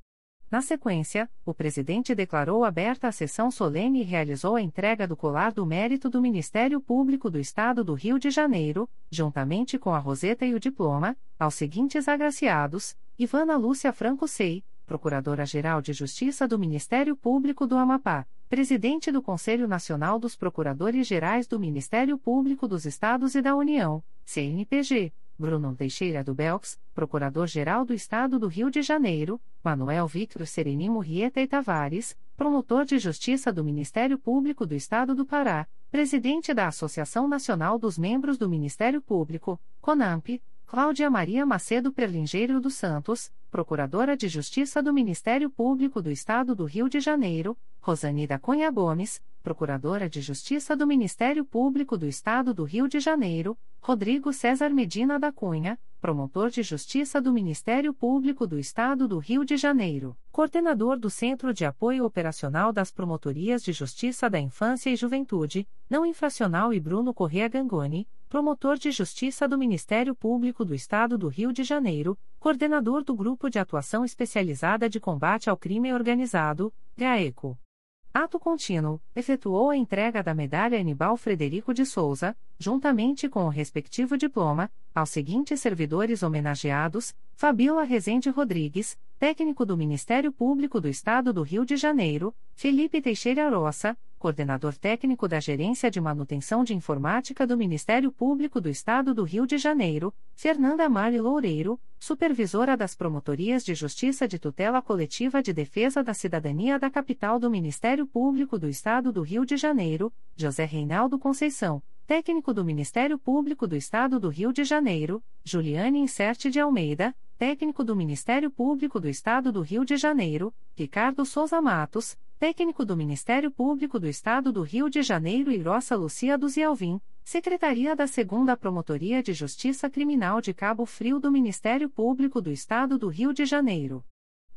[SPEAKER 1] Na sequência, o presidente declarou aberta a sessão solene e realizou a entrega do colar do mérito do Ministério Público do Estado do Rio de Janeiro, juntamente com a roseta e o diploma, aos seguintes agraciados: Ivana Lúcia Franco Sei, Procuradora-Geral de Justiça do Ministério Público do Amapá, Presidente do Conselho Nacional dos Procuradores-Gerais do Ministério Público dos Estados e da União, CNPG, Bruno Teixeira do Belks, Procurador-Geral do Estado do Rio de Janeiro, Manuel Victor Serenimo Rieta e Tavares, Promotor de Justiça do Ministério Público do Estado do Pará, Presidente da Associação Nacional dos Membros do Ministério Público, CONAMP, Cláudia Maria Macedo Perlingeiro dos Santos, Procuradora de Justiça do Ministério Público do Estado do Rio de Janeiro, Rosanida Cunha Gomes, Procuradora de Justiça do Ministério Público do Estado do Rio de Janeiro, Rodrigo César Medina da Cunha, Promotor de Justiça do Ministério Público do Estado do Rio de Janeiro, Coordenador do Centro de Apoio Operacional das Promotorias de Justiça da Infância e Juventude, Não Infracional e Bruno Correa Gangoni, Promotor de Justiça do Ministério Público do Estado do Rio de Janeiro, Coordenador do Grupo de Atuação Especializada de Combate ao Crime Organizado, GAECO. Ato contínuo, efetuou a entrega da medalha Anibal Frederico de Souza, juntamente com o respectivo diploma, aos seguintes servidores homenageados: Fabiola Rezende Rodrigues, técnico do Ministério Público do Estado do Rio de Janeiro, Felipe Teixeira Roça, coordenador técnico da Gerência de Manutenção de Informática do Ministério Público do Estado do Rio de Janeiro, Fernanda Mari Loureiro, supervisora das Promotorias de Justiça de Tutela Coletiva de Defesa da Cidadania da Capital do Ministério Público do Estado do Rio de Janeiro, José Reinaldo Conceição, técnico do Ministério Público do Estado do Rio de Janeiro, Juliane Inserte de Almeida, técnico do Ministério Público do Estado do Rio de Janeiro, Ricardo Souza Matos, técnico do Ministério Público do Estado do Rio de Janeiro e Roça Lucia dos Alvim, Secretaria da 2 Promotoria de Justiça Criminal de Cabo Frio do Ministério Público do Estado do Rio de Janeiro.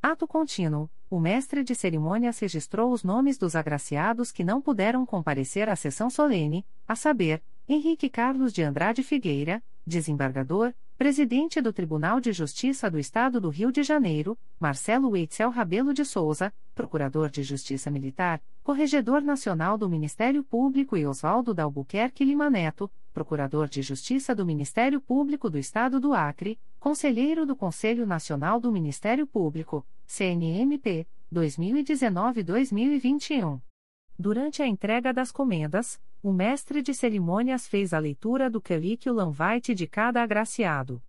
[SPEAKER 1] Ato contínuo, o mestre de cerimônias registrou os nomes dos agraciados que não puderam comparecer à sessão solene, a saber, Henrique Carlos de Andrade Figueira, desembargador, Presidente do Tribunal de Justiça do Estado do Rio de Janeiro, Marcelo Weitzel Rabelo de Souza, Procurador de Justiça Militar, Corregedor Nacional do Ministério Público e Oswaldo da Albuquerque Lima Neto, Procurador de Justiça do Ministério Público do Estado do Acre, Conselheiro do Conselho Nacional do Ministério Público, CNMP, 2019-2021. Durante a entrega das comendas, o mestre de cerimônias fez a leitura do currículo vitae de cada agraciado.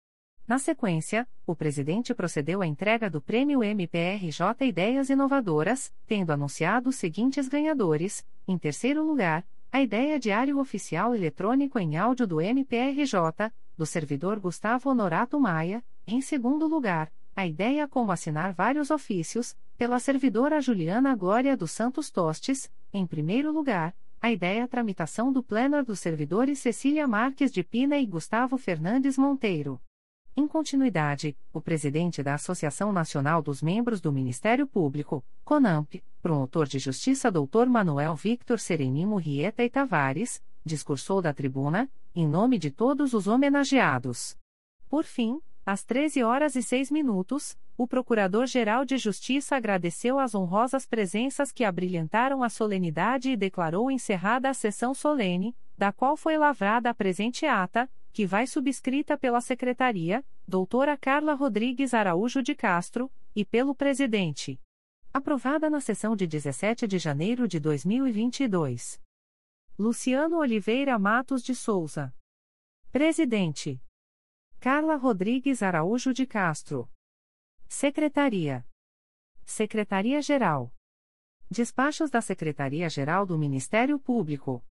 [SPEAKER 1] Na sequência, o presidente procedeu à entrega do Prêmio MPRJ Ideias Inovadoras, tendo anunciado os seguintes ganhadores: em terceiro lugar, a ideia Diário Oficial Eletrônico em Áudio do MPRJ, do servidor Gustavo Honorato Maia, em segundo lugar, a ideia Como Assinar Vários Ofícios, pela servidora Juliana Glória dos Santos Tostes, em primeiro lugar, a ideia tramitação do Plenar dos servidores Cecília Marques de Pina e Gustavo Fernandes Monteiro. Em continuidade, o presidente da Associação Nacional dos Membros do Ministério Público, CONAMP, promotor de justiça Dr. Manuel Victor Serenimo Rieta e Tavares, discursou da tribuna, em nome de todos os homenageados. Por fim, às 13 horas e 6 minutos, o Procurador-Geral de Justiça agradeceu as honrosas presenças que abrilhantaram a solenidade e declarou encerrada a sessão solene, da qual foi lavrada a presente ata, que vai subscrita pela Secretaria, doutora Carla Rodrigues Araújo de Castro, e pelo Presidente. Aprovada na sessão de 17 de janeiro de 2022. Luciano Oliveira Matos de Souza. Presidente. Carla Rodrigues Araújo de Castro. Secretaria. Secretaria-Geral. Despachos da Secretaria-Geral do Ministério Público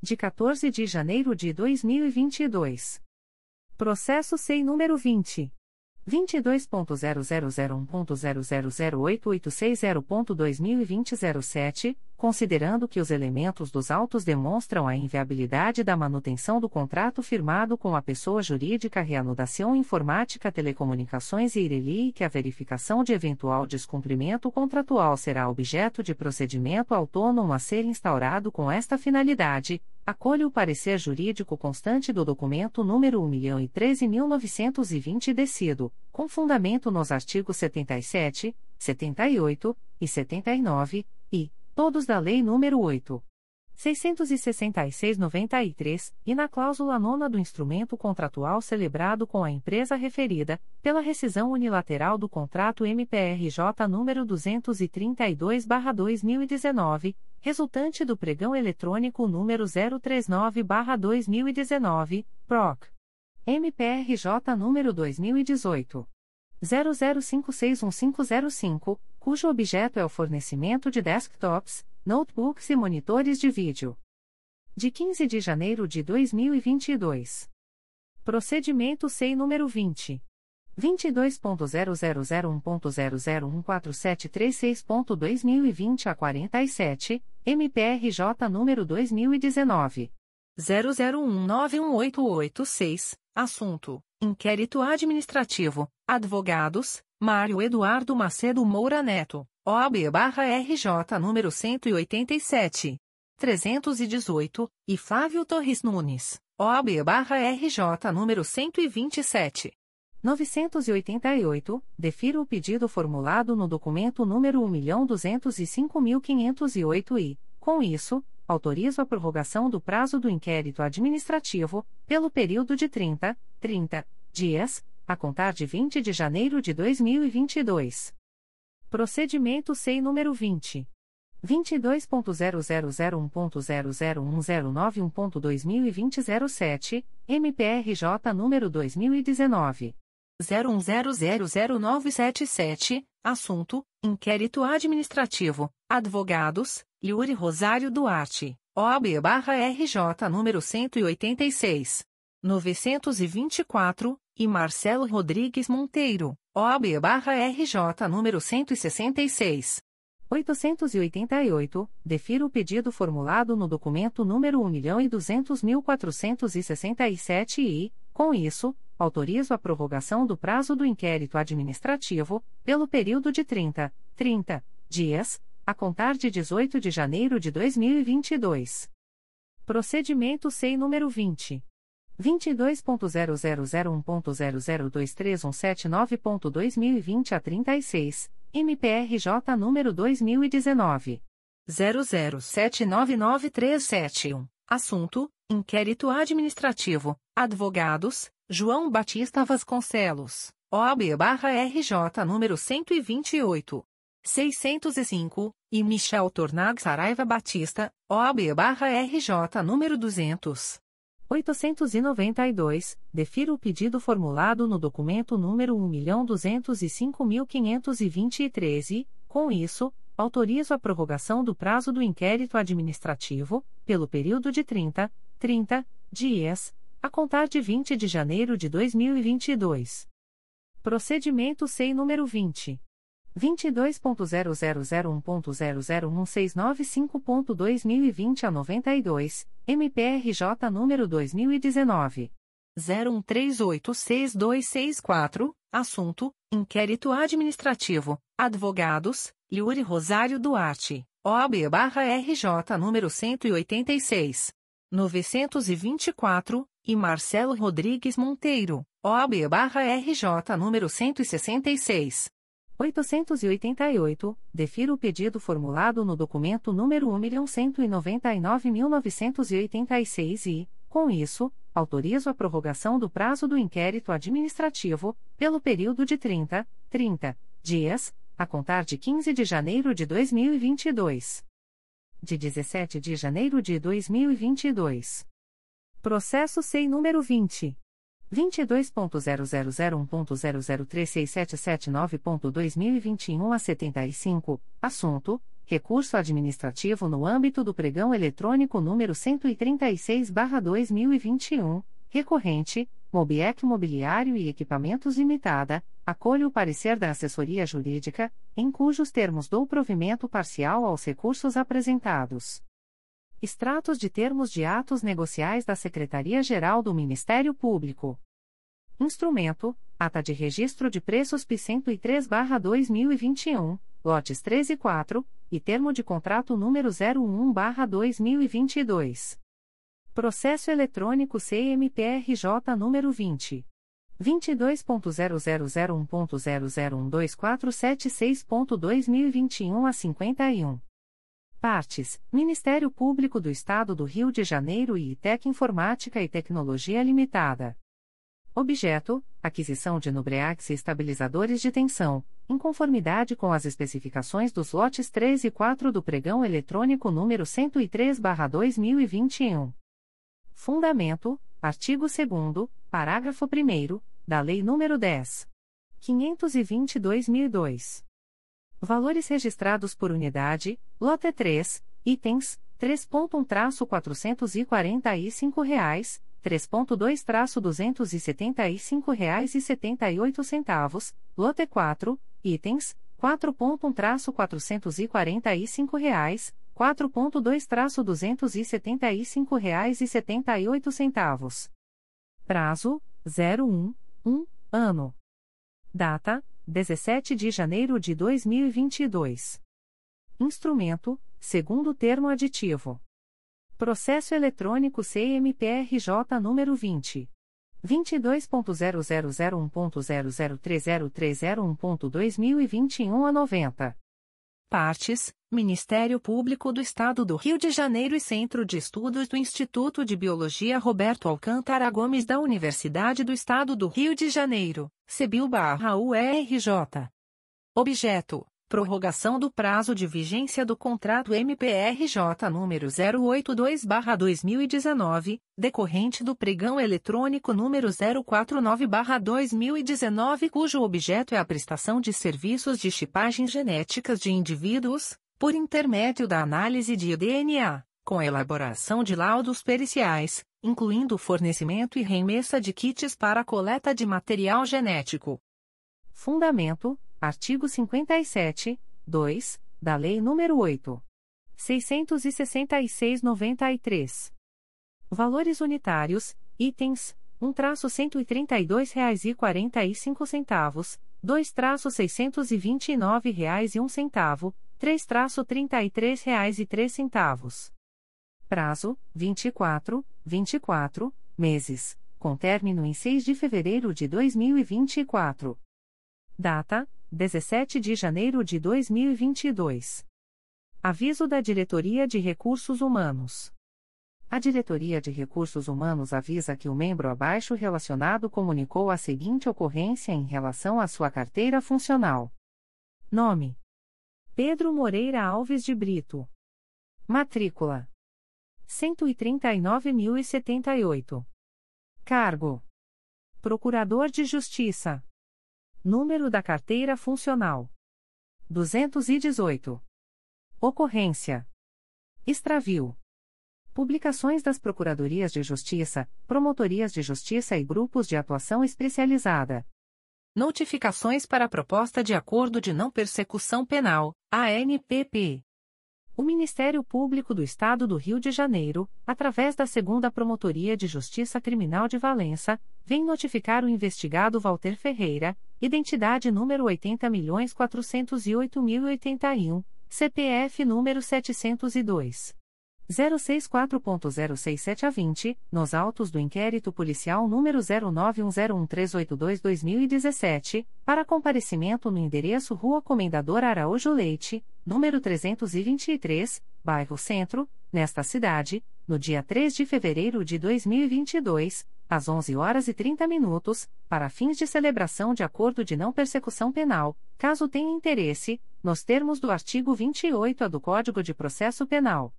[SPEAKER 1] de 14 de janeiro de 2022. Processo SEI número 20. 22.0001.0008860.2020 07, considerando que os elementos dos autos demonstram a inviabilidade da manutenção do contrato firmado com a pessoa jurídica Reanudação Informática Telecomunicações e Ireli e que a verificação de eventual descumprimento contratual será objeto de procedimento autônomo a ser instaurado com esta finalidade, acolhe o parecer jurídico constante do documento número 1.013.920 decido, com fundamento nos artigos 77, 78 e 79, e, todos da Lei nº 8. 666-93, e na cláusula nona do instrumento contratual celebrado com a empresa referida, pela rescisão unilateral do contrato MPRJ número 232-2019, resultante do pregão eletrônico número 039-2019, PROC. MPRJ número 2018. 00561505, cujo objeto é o fornecimento de desktops, notebooks e monitores de vídeo. De 15 de janeiro de 2022. Procedimento SEI número 20. 22.0001.0014736.2020 a 47, MPRJ número 2019. 00191886, assunto: Inquérito Administrativo, Advogados, Mário Eduardo Macedo Moura Neto, OAB-RJ número 187. 318, e Flávio Torres Nunes, OAB-RJ número 127. 988, defiro o pedido formulado no documento número 1.205.508 e, com isso, autorizo a prorrogação do prazo do inquérito administrativo, pelo período de 30, 30 dias, a contar de 20 de janeiro de 2022. Procedimento SEI número 20. 22.0001.00109.2020 07, MPRJ número 2019. 01000977, assunto: Inquérito Administrativo, Advogados, Yuri Rosário Duarte, OAB-RJ número 186. 924, e Marcelo Rodrigues Monteiro, OAB-RJ número 166. 888, defiro o pedido formulado no documento número 1.200.467 e, com isso, autorizo a prorrogação do prazo do inquérito administrativo, pelo período de 30, 30 dias, a contar de 18 de janeiro de 2022. Procedimento SEI número 20. 22.0001.0023179.2020 a 36, MPRJ número 2019. 00799371. Assunto: Inquérito Administrativo. Advogados: João Batista Vasconcelos, OAB-RJ número 128. 605, e Michel Tornag Saraiva Batista, OAB-RJ número 200. 892, defiro o pedido formulado no documento número 1.205.523 e, com isso, autorizo a prorrogação do prazo do inquérito administrativo, pelo período de 30, 30 dias, a contar de 20 de janeiro de 2022. Procedimento SEI número 20. 22.0001.0016995.2020 a 92, MPRJ número 2019.
[SPEAKER 2] 01386264, assunto: Inquérito Administrativo, Advogados, Yuri Rosário Duarte, OAB-RJ número 186. 924, e Marcelo Rodrigues Monteiro, OAB-RJ número 166.
[SPEAKER 1] 888, defiro o pedido formulado no documento número 1.199.986 e, com isso, autorizo a prorrogação do prazo do inquérito administrativo, pelo período de 30, 30 dias, a contar de 15 de janeiro de 2022. De 17 de janeiro de 2022. Processo SEI número 20. 22.0001.0036779.2021 a 75, assunto: Recurso administrativo no âmbito do pregão eletrônico número 136/2021, recorrente, Mobiec Mobiliário e Equipamentos Limitada, acolho o parecer da assessoria jurídica, em cujos termos dou provimento parcial aos recursos apresentados. Extratos de termos de atos negociais da Secretaria-Geral do Ministério Público. Instrumento: Ata de Registro de Preços P 103/2021, lotes 3 e 4, e termo de contrato número 01/2022. Processo eletrônico CMPRJ número 20 22.0001.0012476.2021 a 51. Partes: Ministério Público do Estado do Rio de Janeiro e ITEC Informática e Tecnologia Limitada. Objeto: aquisição de Nubreax e estabilizadores de tensão, em conformidade com as especificações dos lotes 3 e 4 do pregão eletrônico número 103/2021. Fundamento: artigo 2 parágrafo 1 da Lei nº 10. 522/2002. Valores registrados por unidade, lote 3, itens, 3.1-445 reais, 3.2-275 reais e 78 centavos, lote 4, itens, 4.1-445 reais, 4.2-275 reais e 78 centavos. Prazo, 01, 1, ano. Data, 17 de janeiro de 2022. Instrumento: segundo termo aditivo. Processo eletrônico CMPRJ número 20 22.0001.0030301.2021 a 90.
[SPEAKER 2] Partes: Ministério Público do Estado do Rio de Janeiro e Centro de Estudos do Instituto de Biologia Roberto Alcântara Gomes da Universidade do Estado do Rio de Janeiro, CEBIL-URJ. Objeto: Prorrogação do prazo de vigência do contrato MPRJ número 082/2019, decorrente do pregão eletrônico número 049/2019, cujo objeto é a prestação de serviços de chipagem genéticas de indivíduos, por intermédio da análise de DNA, com elaboração de laudos periciais, incluindo o fornecimento e remessa de kits para coleta de material genético.
[SPEAKER 1] Fundamento Artigo 57, 2, da Lei nº 8. 666-93. Valores unitários, itens, 1-132,45, 2-629,01, 3-33,03. Prazo, 24, 24, meses, com término em 6 de fevereiro de 2024. Data, 17 de janeiro de 2022. Aviso da Diretoria de Recursos Humanos. A Diretoria de Recursos Humanos avisa que o membro abaixo relacionado comunicou a seguinte ocorrência em relação à sua carteira funcional: Nome: Pedro Moreira Alves de Brito. Matrícula: 139.078. Cargo: Procurador de Justiça. Número da carteira funcional: 218. Ocorrência: Extravio. Publicações das Procuradorias de Justiça, Promotorias de Justiça e Grupos de Atuação Especializada.
[SPEAKER 2] Notificações para a Proposta de Acordo de Não Persecução Penal, ANPP.
[SPEAKER 1] O Ministério Público do Estado do Rio de Janeiro, através da Segunda Promotoria de Justiça Criminal de Valença, vem notificar o investigado Walter Ferreira, identidade número 80.408.081, CPF número 702. 064.067 a 20, nos autos do inquérito policial número 09101382-2017, para comparecimento no endereço Rua Comendador Araújo Leite, número 323, bairro Centro, nesta cidade, no dia 3 de fevereiro de 2022, às 11 horas e 30 minutos, para fins de celebração de acordo de não persecução penal, caso tenha interesse, nos termos do artigo 28A do Código de Processo Penal.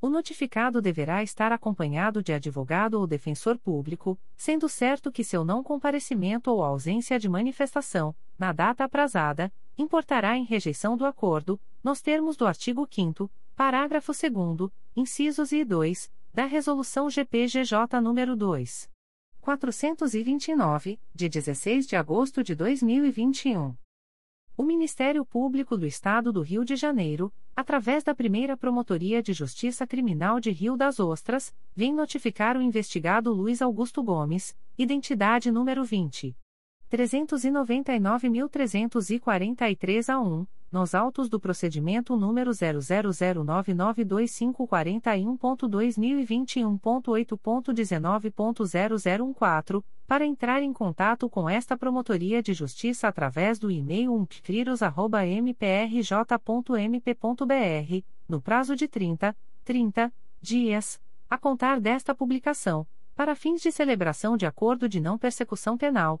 [SPEAKER 1] O notificado deverá estar acompanhado de advogado ou defensor público, sendo certo que seu não comparecimento ou ausência de manifestação, na data aprazada, importará em rejeição do acordo, nos termos do artigo 5 parágrafo 2 incisos e 2, da Resolução GPGJ nº 2. 429, de 16 de agosto de 2021. O Ministério Público do Estado do Rio de Janeiro, através da primeira Promotoria de Justiça Criminal de Rio das Ostras, vem notificar o investigado Luiz Augusto Gomes, identidade número 20. 399.343 a 1, nos autos do procedimento número 00092541.2021.8.19.0014, para entrar em contato com esta Promotoria de Justiça através do e-mail umpcriros.mprj.mp.br, no prazo de 30, 30 dias, a contar desta publicação, para fins de celebração de acordo de não persecução penal,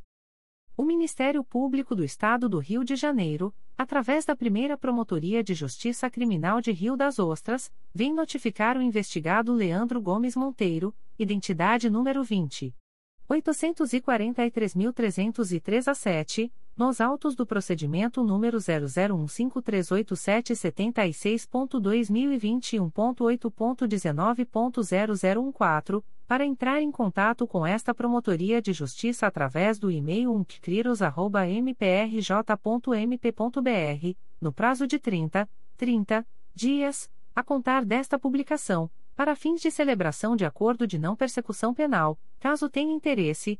[SPEAKER 1] O Ministério Público do Estado do Rio de Janeiro, através da primeira Promotoria de Justiça Criminal de Rio das Ostras, vem notificar o investigado Leandro Gomes Monteiro, identidade número 20. 843.303 a 7, nos autos do procedimento número 001538776.2021.8.19.0014, para entrar em contato com esta Promotoria de Justiça através do e-mail umpcriros.mprj.mp.br, no prazo de 30, 30 dias, a contar desta publicação, para fins de celebração de acordo de não persecução penal, caso tenha interesse,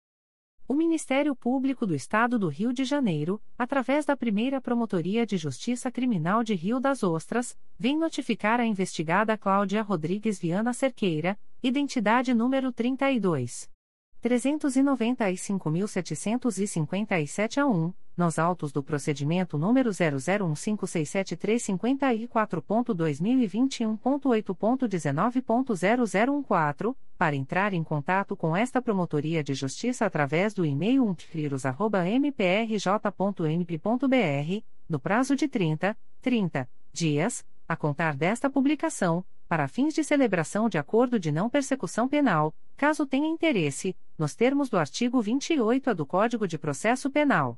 [SPEAKER 1] O Ministério Público do Estado do Rio de Janeiro, através da primeira Promotoria de Justiça Criminal de Rio das Ostras, vem notificar a investigada Cláudia Rodrigues Viana Cerqueira, identidade número 32. 395.757 a 1, nos autos do procedimento número 001567354.2021.8.19.0014, para entrar em contato com esta Promotoria de Justiça através do e-mail umpfiros.mprj.mp.br, no prazo de 30, 30 dias, a contar desta publicação, para fins de celebração de acordo de não persecução penal, caso tenha interesse, nos termos do artigo 28A do Código de Processo Penal.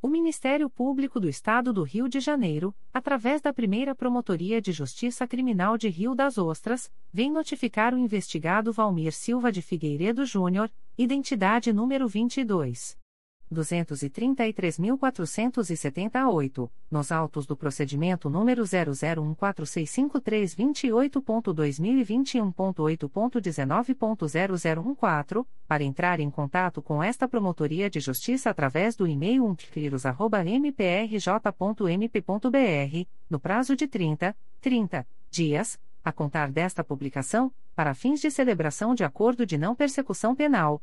[SPEAKER 1] O Ministério Público do Estado do Rio de Janeiro, através da primeira Promotoria de Justiça Criminal de Rio das Ostras, vem notificar o investigado Valmir Silva de Figueiredo Júnior, identidade número 22. 233.478, nos autos do procedimento número 001465328.2021.8.19.0014, para entrar em contato com esta Promotoria de Justiça através do e-mail umtcriros.mprj.mp.br, no prazo de 30, 30 dias, a contar desta publicação, para fins de celebração de acordo de não persecução penal,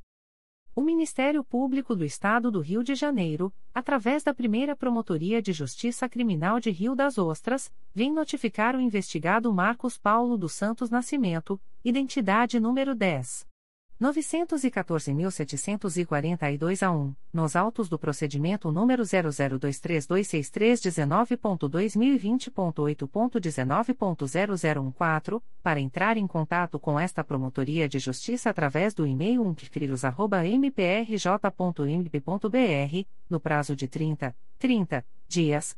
[SPEAKER 1] O Ministério Público do Estado do Rio de Janeiro, através da primeira Promotoria de Justiça Criminal de Rio das Ostras, vem notificar o investigado Marcos Paulo dos Santos Nascimento, identidade número 10. 914.742 a 1, nos autos do procedimento número 002326319.2020.8.19.0014, para entrar em contato com esta Promotoria de Justiça através do e-mail umtcrilos.mprj.mp.br, no prazo de 30, 30 dias,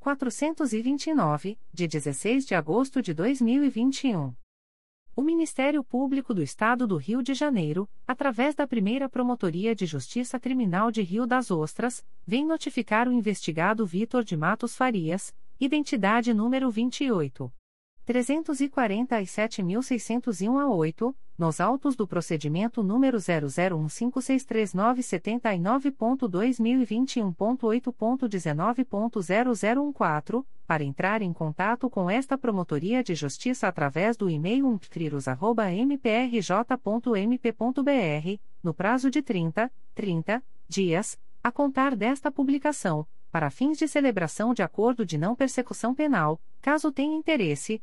[SPEAKER 1] 429, de 16 de agosto de 2021. O Ministério Público do Estado do Rio de Janeiro, através da primeira Promotoria de Justiça Criminal de Rio das Ostras, vem notificar o investigado Vitor de Matos Farias, identidade número 28. 347.601 a 8, nos autos do procedimento número 001563979.2021.8.19.0014, para entrar em contato com esta Promotoria de Justiça através do e-mail umptcriros.mprj.mp.br, no prazo de 30, 30 dias, a contar desta publicação para fins de celebração de acordo de não persecução penal, caso tenha interesse,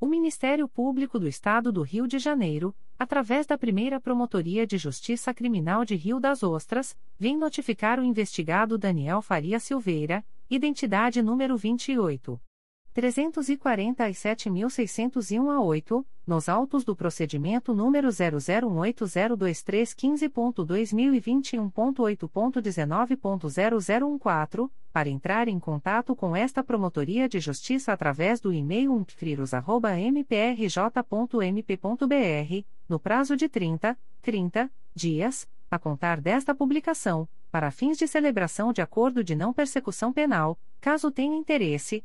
[SPEAKER 1] O Ministério Público do Estado do Rio de Janeiro, através da primeira Promotoria de Justiça Criminal de Rio das Ostras, vem notificar o investigado Daniel Faria Silveira, identidade número 28. 347.601 a 8, nos autos do procedimento número 001802315.2021.8.19.0014, para entrar em contato com esta Promotoria de Justiça através do e-mail umptcrilos.mprj.mp.br, no prazo de 30, 30 dias, a contar desta publicação, para fins de celebração de acordo de não persecução penal, caso tenha interesse,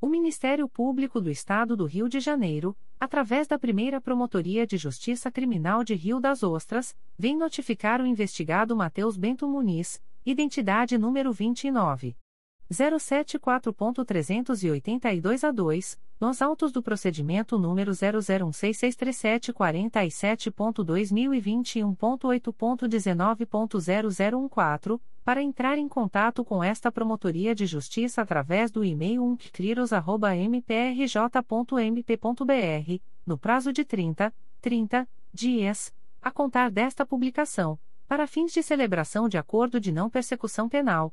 [SPEAKER 1] O Ministério Público do Estado do Rio de Janeiro, através da primeira Promotoria de Justiça Criminal de Rio das Ostras, vem notificar o investigado Matheus Bento Muniz, identidade número 29. 074.382 a 2, nos autos do procedimento número 001663747.2021.8.19.0014, para entrar em contato com esta Promotoria de Justiça através do e-mail umpcriros.mprj.mp.br, no prazo de 30, 30 dias, a contar desta publicação para fins de celebração de acordo de não persecução penal,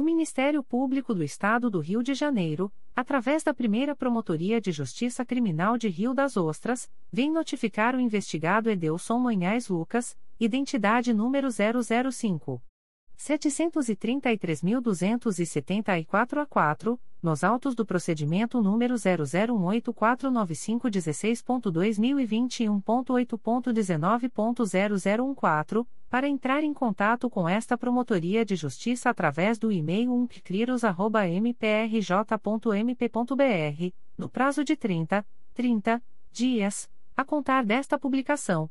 [SPEAKER 1] O Ministério Público do Estado do Rio de Janeiro, através da primeira Promotoria de Justiça Criminal de Rio das Ostras, vem notificar o investigado Edelson Manhães Lucas, identidade número 005. 733.274 a 4, nos autos do procedimento número 001849516.2021.8.19.0014, para entrar em contato com esta Promotoria de Justiça através do e-mail umpcriros.mprj.mp.br, no prazo de 30, 30 dias, a contar desta publicação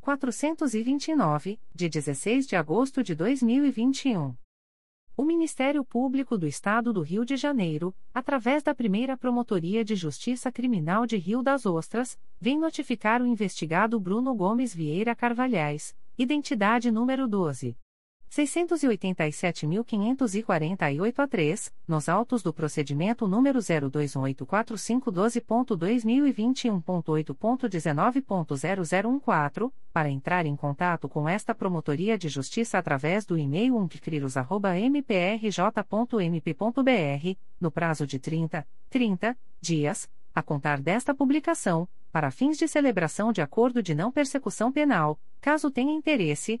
[SPEAKER 1] 429, de 16 de agosto de 2021. O Ministério Público do Estado do Rio de Janeiro, através da primeira Promotoria de Justiça Criminal de Rio das Ostras, vem notificar o investigado Bruno Gomes Vieira Carvalhais, identidade número 12. 687.548 a 3, nos autos do procedimento número 02184512.2021.8.19.0014, para entrar em contato com esta Promotoria de Justiça através do e-mail umpcriros.mprj.mp.br, no prazo de 30, 30 dias, a contar desta publicação, para fins de celebração de acordo de não persecução penal, caso tenha interesse,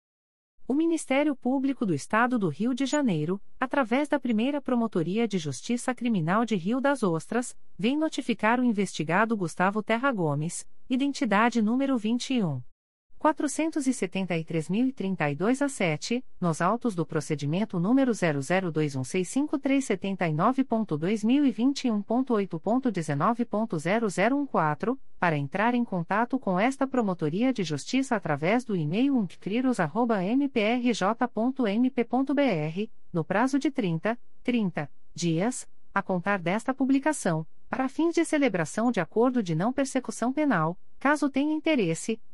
[SPEAKER 1] O Ministério Público do Estado do Rio de Janeiro, através da primeira Promotoria de Justiça Criminal de Rio das Ostras, vem notificar o investigado Gustavo Terra Gomes, identidade número 21. 473.032 a 7, nos autos do procedimento número 002165379.2021.8.19.0014, para entrar em contato com esta Promotoria de Justiça através do e-mail umpcriros.mprj.mp.br, no prazo de 30, 30 dias, a contar desta publicação, para fins de celebração de acordo de não persecução penal, caso tenha interesse,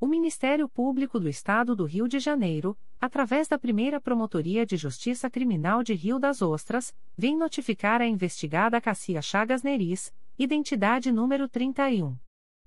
[SPEAKER 1] O Ministério Público do Estado do Rio de Janeiro, através da primeira Promotoria de Justiça Criminal de Rio das Ostras, vem notificar a investigada Cassia Chagas Neris, identidade número 31.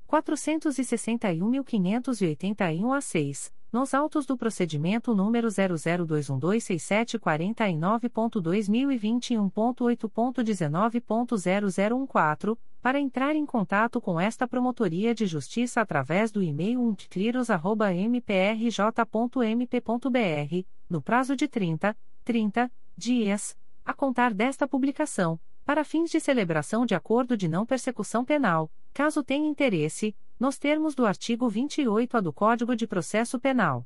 [SPEAKER 1] 461.581 a 6, nos autos do procedimento número 002126749.2021.8.19.0014, para entrar em contato com esta Promotoria de Justiça através do e-mail umptcriros.mprj.mp.br, no prazo de 30, 30 dias, a contar desta publicação, para fins de celebração de acordo de não persecução penal, caso tenha interesse, nos termos do artigo 28-A do Código de Processo Penal.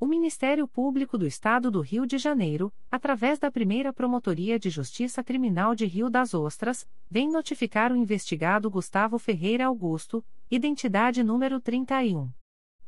[SPEAKER 1] O Ministério Público do Estado do Rio de Janeiro, através da primeira Promotoria de Justiça Criminal de Rio das Ostras, vem notificar o investigado Gustavo Ferreira Augusto, identidade número 31.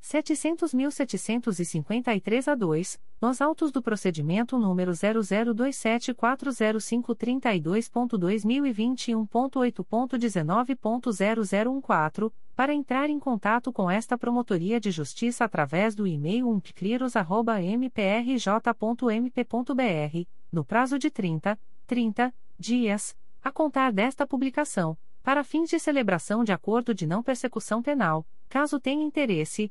[SPEAKER 1] 700.753 a 2, nos autos do procedimento número 002740532.2021.8.19.0014, para entrar em contato com esta Promotoria de Justiça através do e-mail umpcriros.mprj.mp.br, no prazo de 30, 30 dias, a contar desta publicação, para fins de celebração de acordo de não persecução penal, caso tenha interesse,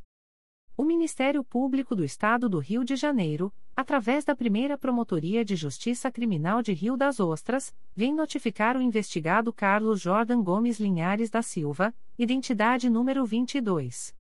[SPEAKER 1] O Ministério Público do Estado do Rio de Janeiro, através da primeira Promotoria de Justiça Criminal de Rio das Ostras, vem notificar o investigado Carlos Jordan Gomes Linhares da Silva, identidade número 22.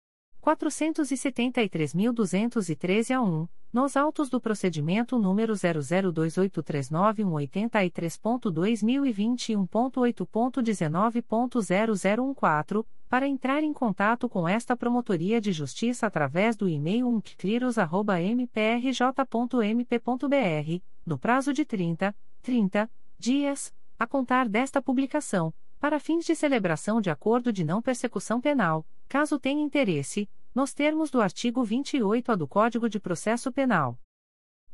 [SPEAKER 1] 473.213 a 1, nos autos do procedimento número 002839183.2021.8.19.0014, para entrar em contato com esta Promotoria de Justiça através do e-mail umpcriros.mprj.mp.br, no prazo de 30, 30 dias, a contar desta publicação, para fins de celebração de acordo de não persecução penal, caso tenha interesse, nos termos do artigo 28-A do Código de Processo Penal.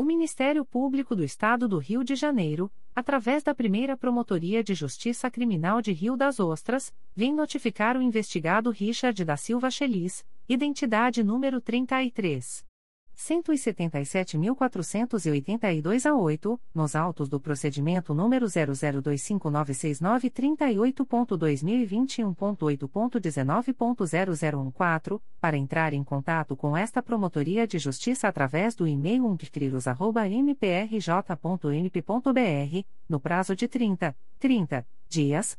[SPEAKER 1] O Ministério Público do Estado do Rio de Janeiro, através da primeira Promotoria de Justiça Criminal de Rio das Ostras, vem notificar o investigado Richard da Silva Chelis, identidade número 33. 177.482 a 8, nos autos do procedimento número 002596938.2021.8.19.0014, para entrar em contato com esta Promotoria de Justiça através do e-mail umpcriros.mprj.mp.br, no prazo de 30, 30 dias,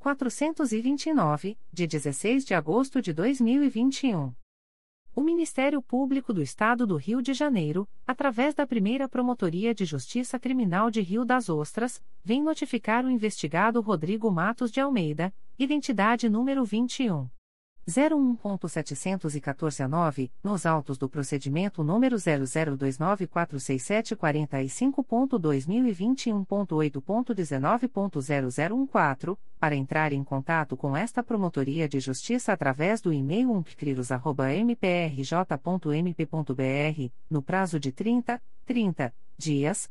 [SPEAKER 1] 429, de 16 de agosto de 2021. O Ministério Público do Estado do Rio de Janeiro, através da primeira Promotoria de Justiça Criminal de Rio das Ostras, vem notificar o investigado Rodrigo Matos de Almeida, identidade número 21. 01.714 a 9, nos autos do procedimento número 002946745.2021.8.19.0014, para entrar em contato com esta Promotoria de Justiça através do e-mail umpcriros.mprj.mp.br, no prazo de 30, 30 dias,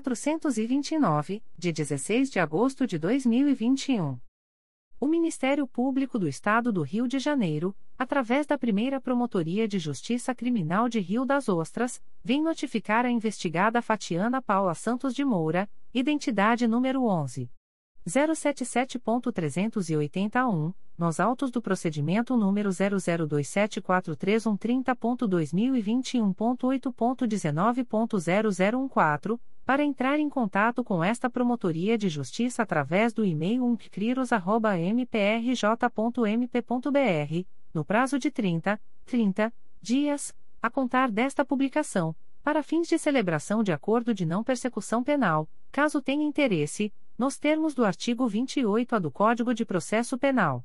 [SPEAKER 1] 429, de 16 de agosto de 2021. O Ministério Público do Estado do Rio de Janeiro, através da primeira Promotoria de Justiça Criminal de Rio das Ostras, vem notificar a investigada Fatiana Paula Santos de Moura, identidade número 11. 077.381, nos autos do procedimento número 002743130.2021.8.19.0014 para entrar em contato com esta Promotoria de Justiça através do e-mail umpcriros.mprj.mp.br, no prazo de 30, 30 dias, a contar desta publicação, para fins de celebração de acordo de não persecução penal, caso tenha interesse, nos termos do artigo 28A do Código de Processo Penal.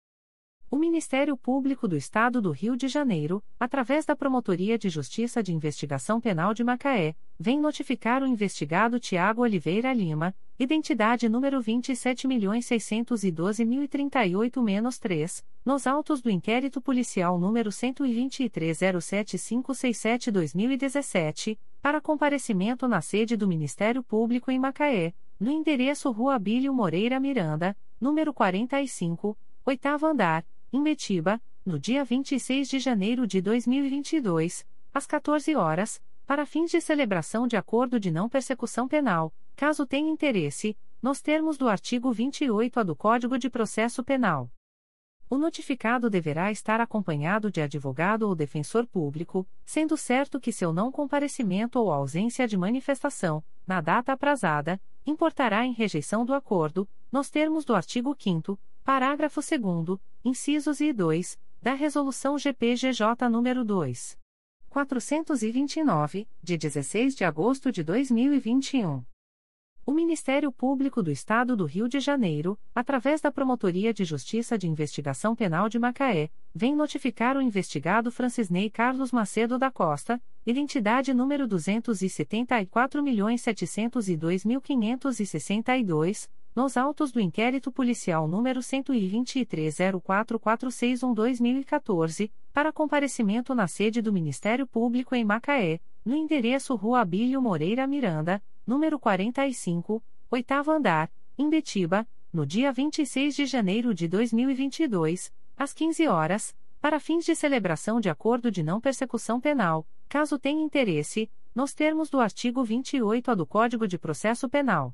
[SPEAKER 1] O Ministério Público do Estado do Rio de Janeiro, através da Promotoria de Justiça de Investigação Penal de Macaé, vem notificar o investigado Tiago Oliveira Lima, identidade número 27.612.038-3, nos autos do inquérito policial número 12307567-2017, para comparecimento na sede do Ministério Público em Macaé, no endereço Rua Abílio Moreira Miranda, número 45, oitavo andar em Metiba, no dia 26 de janeiro de 2022, às 14 horas, para fins de celebração de acordo de não persecução penal, caso tenha interesse, nos termos do artigo 28A do Código de Processo Penal. O notificado deverá estar acompanhado de advogado ou defensor público, sendo certo que seu não comparecimento ou ausência de manifestação, na data aprazada, importará em rejeição do acordo, nos termos do artigo 5 Parágrafo 2 incisos e 2, da Resolução GPGJ nº 2. 429, de 16 de agosto de 2021. O Ministério Público do Estado do Rio de Janeiro, através da Promotoria de Justiça de Investigação Penal de Macaé, vem notificar o investigado Francisney Carlos Macedo da Costa, identidade número 274.702.562, nos autos do inquérito policial número 123.044612-2014, para comparecimento na sede do Ministério Público em Macaé, no endereço Rua Abílio Moreira Miranda, número 45, oitavo andar, em Betiba, no dia 26 de janeiro de 2022, às 15 horas, para fins de celebração de acordo de não persecução penal, caso tenha interesse, nos termos do artigo 28 do Código de Processo Penal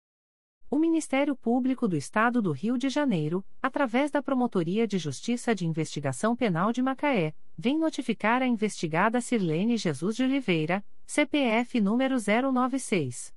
[SPEAKER 1] O Ministério Público do Estado do Rio de Janeiro, através da Promotoria de Justiça de Investigação Penal de Macaé, vem notificar a investigada Sirlene Jesus de Oliveira, CPF número 096.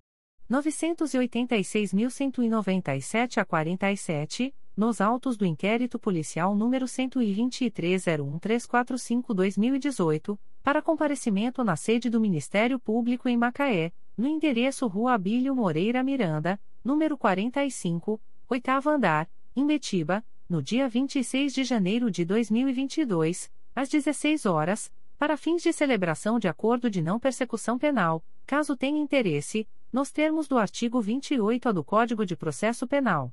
[SPEAKER 1] 986.197 a 47, nos autos do inquérito policial número 123.01345-2018, para comparecimento na sede do Ministério Público em Macaé, no endereço Rua Abílio Moreira Miranda, número 45, oitavo andar, em Betiba, no dia 26 de janeiro de 2022, às 16 horas, para fins de celebração de acordo de não persecução penal, caso tenha interesse, nos termos do artigo 28 do Código de Processo Penal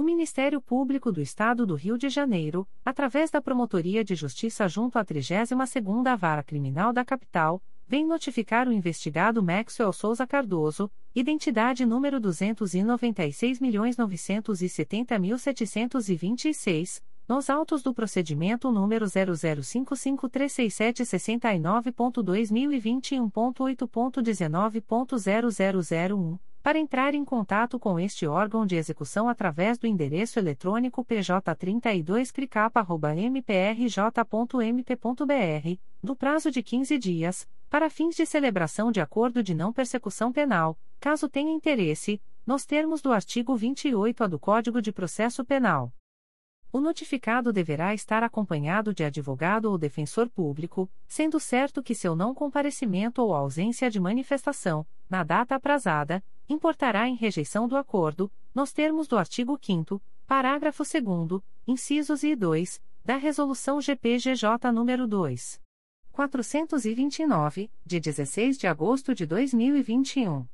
[SPEAKER 1] O Ministério Público do Estado do Rio de Janeiro, através da Promotoria de Justiça junto à 32ª Vara Criminal da Capital, vem notificar o investigado Maxwell Souza Cardoso, identidade número 296.970.726, nos autos do procedimento número 005536799.2021.8.19.0001, para entrar em contato com este órgão de execução através do endereço eletrônico pj32cricapa.mprj.mp.br, no prazo de 15 dias, para fins de celebração de acordo de não persecução penal, caso tenha interesse, nos termos do artigo 28-A do Código de Processo Penal. O notificado deverá estar acompanhado de advogado ou defensor público, sendo certo que seu não comparecimento ou ausência de manifestação, na data aprazada, importará em rejeição do acordo, nos termos do artigo 5 parágrafo 2 incisos e 2, da Resolução GPGJ nº 2. 429, de 16 de agosto de 2021.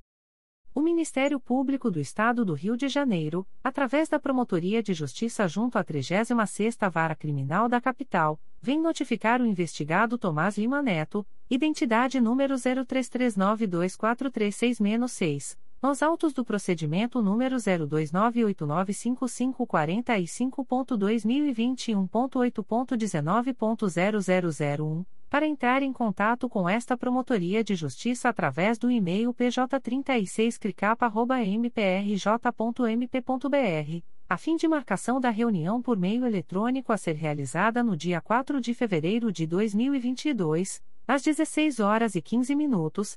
[SPEAKER 1] O Ministério Público do Estado do Rio de Janeiro, através da Promotoria de Justiça junto à 36ª Vara Criminal da Capital, vem notificar o investigado Tomás Lima Neto, identidade número 03392436-6, nos autos do procedimento número 02989545.2021.8.19.0001 para entrar em contato com esta Promotoria de Justiça através do e-mail pj36cricapa.mprj.mp.br, a fim de marcação da reunião por meio eletrônico a ser realizada no dia 4 de fevereiro de 2022, às 16 horas e 15 minutos,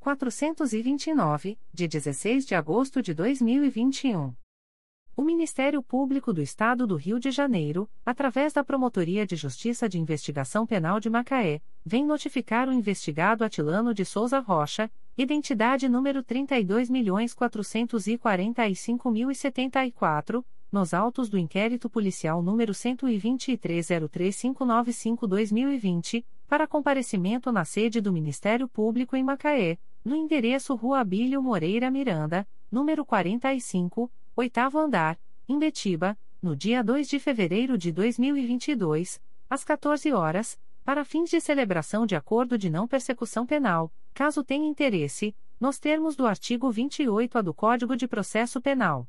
[SPEAKER 1] 429, de 16 de agosto de 2021. O Ministério Público do Estado do Rio de Janeiro, através da Promotoria de Justiça de Investigação Penal de Macaé, vem notificar o investigado Atilano de Souza Rocha, identidade número 32.445.074, nos autos do inquérito policial número 123.03595-2020, para comparecimento na sede do Ministério Público em Macaé, no endereço Rua Abílio Moreira Miranda, número 45, oitavo andar, em Betiba, no dia 2 de fevereiro de 2022, às 14 horas, para fins de celebração de acordo de não persecução penal, caso tenha interesse, nos termos do artigo 28-A do Código de Processo Penal.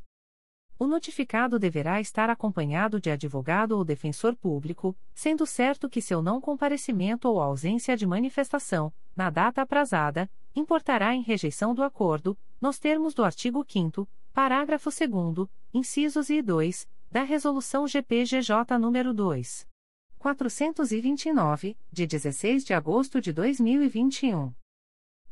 [SPEAKER 1] O notificado deverá estar acompanhado de advogado ou defensor público, sendo certo que seu não comparecimento ou ausência de manifestação, na data aprazada, importará em rejeição do acordo, nos termos do artigo 5 Parágrafo 2 incisos e 2, da Resolução GPGJ nº 2. 429, de 16 de agosto de 2021.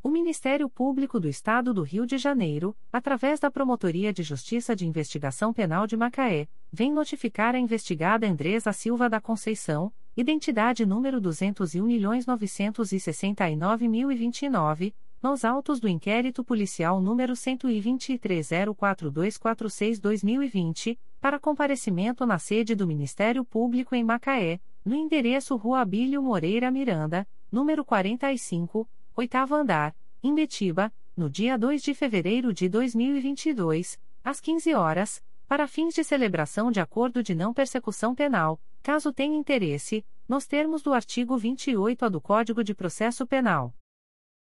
[SPEAKER 1] O Ministério Público do Estado do Rio de Janeiro, através da Promotoria de Justiça de Investigação Penal de Macaé, vem notificar a investigada Andresa Silva da Conceição, identidade número 201.969.029, nos autos do inquérito policial número 12304246-2020, para comparecimento na sede do Ministério Público em Macaé, no endereço Rua Abílio Moreira Miranda, número 45, oitavo andar, em Betiba, no dia 2 de fevereiro de 2022, às 15 horas, para fins de celebração de acordo de não persecução penal, caso tenha interesse, nos termos do artigo 28-A do Código de Processo Penal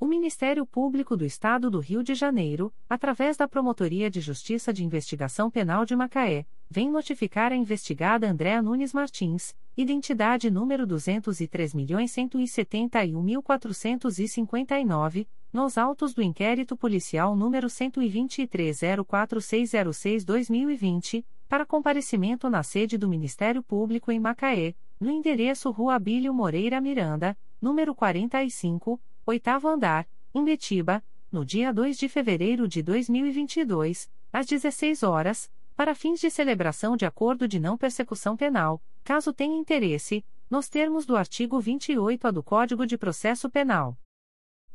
[SPEAKER 1] O Ministério Público do Estado do Rio de Janeiro, através da Promotoria de Justiça de Investigação Penal de Macaé, vem notificar a investigada Andréa Nunes Martins, identidade número 203.171.459, nos autos do inquérito policial número 12304606-2020, para comparecimento na sede do Ministério Público em Macaé, no endereço Rua Abílio Moreira Miranda, número 45, oitavo andar, em Betiba, no dia 2 de fevereiro de 2022, às 16 horas, para fins de celebração de acordo de não persecução penal, caso tenha interesse, nos termos do artigo 28-A do Código de Processo Penal.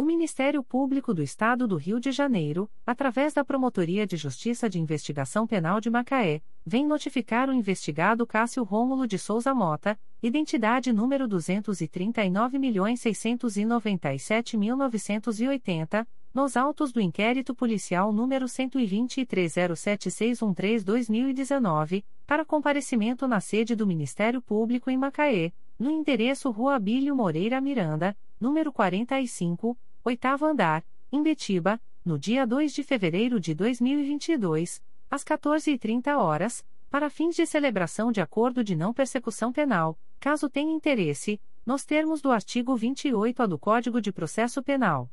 [SPEAKER 1] O Ministério Público do Estado do Rio de Janeiro, através da Promotoria de Justiça de Investigação Penal de Macaé, vem notificar o investigado Cássio Rômulo de Souza Mota, identidade número 239.697.980, nos autos do inquérito policial número 12307613-2019, para comparecimento na sede do Ministério Público em Macaé, no endereço Rua Abílio Moreira Miranda, número 45, oitavo andar, em Betiba, no dia 2 de fevereiro de 2022, às 14h30 horas, para fins de celebração de acordo de não persecução penal, caso tenha interesse, nos termos do artigo 28-A do Código de Processo Penal.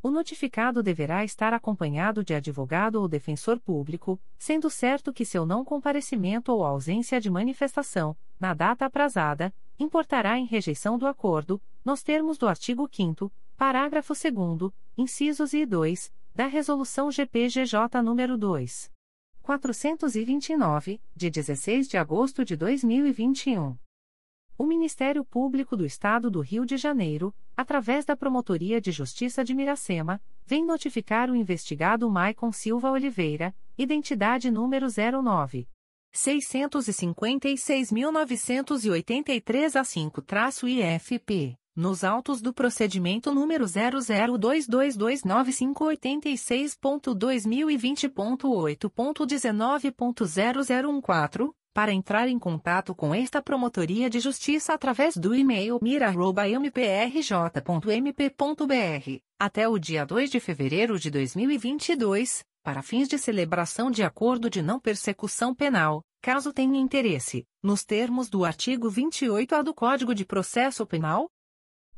[SPEAKER 1] O notificado deverá estar acompanhado de advogado ou defensor público, sendo certo que seu não comparecimento ou ausência de manifestação, na data aprazada, importará em rejeição do acordo, nos termos do artigo 5 Parágrafo 2 incisos e 2, da Resolução GPGJ nº 2. 429, de 16 de agosto de 2021. O Ministério Público do Estado do Rio de Janeiro, através da Promotoria de Justiça de Miracema, vem notificar o investigado Maicon Silva Oliveira, identidade número 09. 656.983 a 5-IFP nos autos do procedimento número 002229586.2020.8.19.0014, para entrar em contato com esta Promotoria de Justiça através do e-mail mira.mprj.mp.br, até o dia 2 de fevereiro de 2022, para fins de celebração de acordo de não persecução penal, caso tenha interesse, nos termos do artigo 28-A do Código de Processo Penal,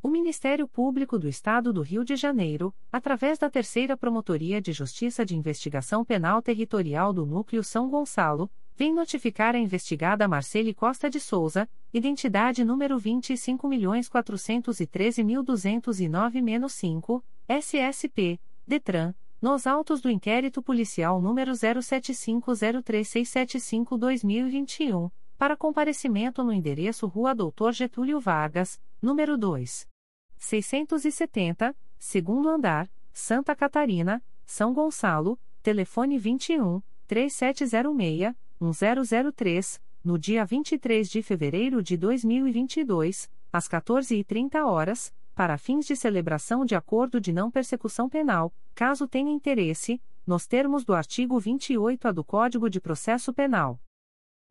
[SPEAKER 1] O Ministério Público do Estado do Rio de Janeiro, através da Terceira Promotoria de Justiça de Investigação Penal Territorial do Núcleo São Gonçalo, vem notificar a investigada Marcele Costa de Souza, identidade número 25.413.209-5, SSP, DETRAN, nos autos do inquérito policial número 07503675-2021 para comparecimento no endereço Rua Doutor Getúlio Vargas, número 2. 670, segundo andar, Santa Catarina, São Gonçalo, telefone 21 3706 1003, no dia 23 de fevereiro de 2022, às 14h30 horas, para fins de celebração de acordo de não persecução penal, caso tenha interesse, nos termos do artigo 28-A do Código de Processo Penal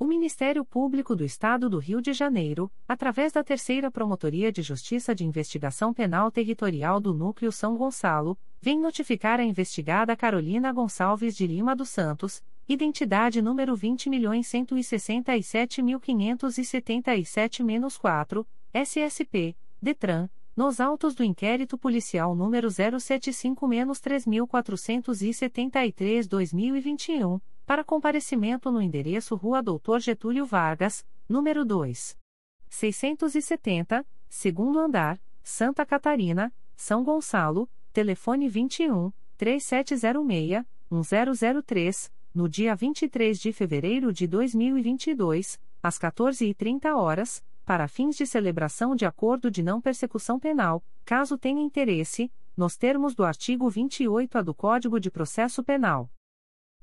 [SPEAKER 1] O Ministério Público do Estado do Rio de Janeiro, através da Terceira Promotoria de Justiça de Investigação Penal Territorial do Núcleo São Gonçalo, vem notificar a investigada Carolina Gonçalves de Lima dos Santos, identidade número 20.167.577-4, SSP, DETRAN, nos autos do inquérito policial número 075-3473-2021 para comparecimento no endereço Rua Doutor Getúlio Vargas, número 2. 670, segundo andar, Santa Catarina, São Gonçalo, telefone 21 3706 1003, no dia 23 de fevereiro de 2022, às 14h30 horas, para fins de celebração de acordo de não persecução penal, caso tenha interesse, nos termos do artigo 28A do Código de Processo Penal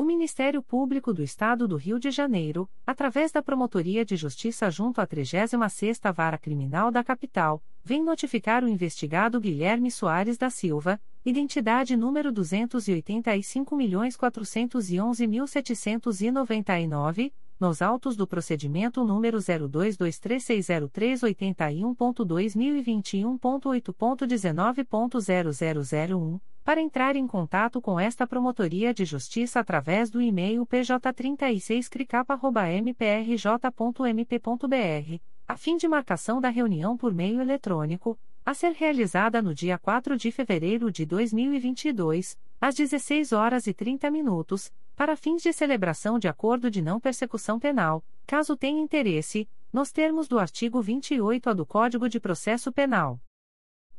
[SPEAKER 1] O Ministério Público do Estado do Rio de Janeiro, através da Promotoria de Justiça junto à 36ª Vara Criminal da Capital, vem notificar o investigado Guilherme Soares da Silva, identidade número 285.411.799, nos autos do procedimento número 0223603381.2021.8.19.0001 para entrar em contato com esta Promotoria de Justiça através do e-mail pj36cricapa.mprj.mp.br, a fim de marcação da reunião por meio eletrônico, a ser realizada no dia 4 de fevereiro de 2022, às 16 horas e 30 minutos, para fins de celebração de acordo de não persecução penal, caso tenha interesse, nos termos do artigo 28A do Código de Processo Penal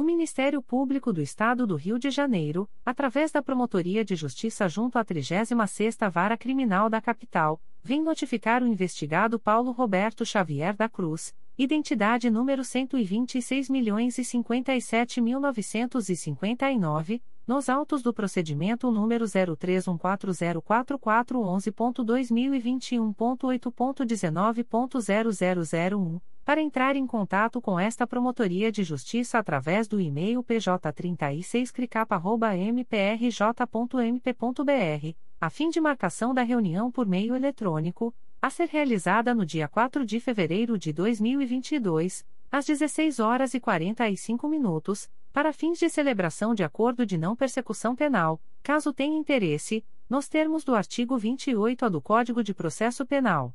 [SPEAKER 1] O Ministério Público do Estado do Rio de Janeiro, através da Promotoria de Justiça junto à 36ª Vara Criminal da Capital, vem notificar o investigado Paulo Roberto Xavier da Cruz, identidade número 126.057.959, nos autos do procedimento número 03144411.2021.8.19.0001 para entrar em contato com esta Promotoria de Justiça através do e-mail pj36cricapa.mprj.mp.br, a fim de marcação da reunião por meio eletrônico, a ser realizada no dia 4 de fevereiro de 2022, às 16 horas e 45 minutos, para fins de celebração de acordo de não persecução penal, caso tenha interesse, nos termos do artigo 28A do Código de Processo Penal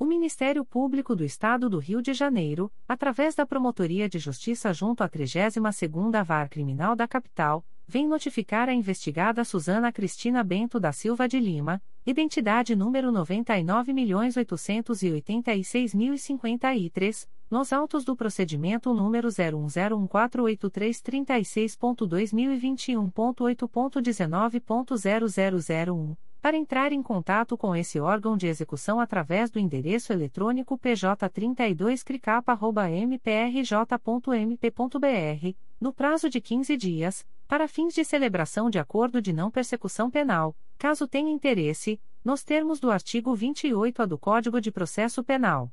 [SPEAKER 1] O Ministério Público do Estado do Rio de Janeiro, através da Promotoria de Justiça junto à 32ª VAR Criminal da Capital, vem notificar a investigada Susana Cristina Bento da Silva de Lima, identidade número 99.886.053, nos autos do procedimento número 0101483336.2021.8.19.0001 para entrar em contato com esse órgão de execução através do endereço eletrônico pj32cricapa.mprj.mp.br, no prazo de 15 dias, para fins de celebração de acordo de não persecução penal, caso tenha interesse, nos termos do artigo 28-A do Código de Processo Penal.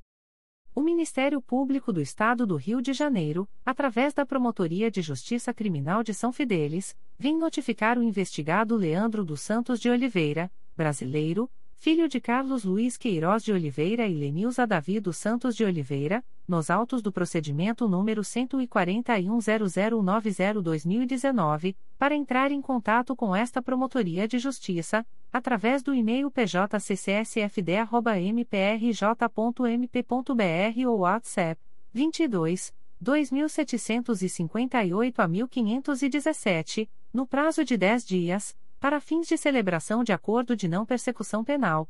[SPEAKER 1] O Ministério Público do Estado do Rio de Janeiro, através da Promotoria de Justiça Criminal de São Fidélis, vem notificar o investigado Leandro dos Santos de Oliveira, brasileiro, filho de Carlos Luiz Queiroz de Oliveira e Lenilza Davi dos Santos de Oliveira, nos autos do procedimento número 1410902019, para entrar em contato com esta Promotoria de Justiça, através do e-mail pjccsfd.mprj.mp.br ou WhatsApp 22 2758 a 1517, no prazo de 10 dias, para fins de celebração de acordo de não persecução penal,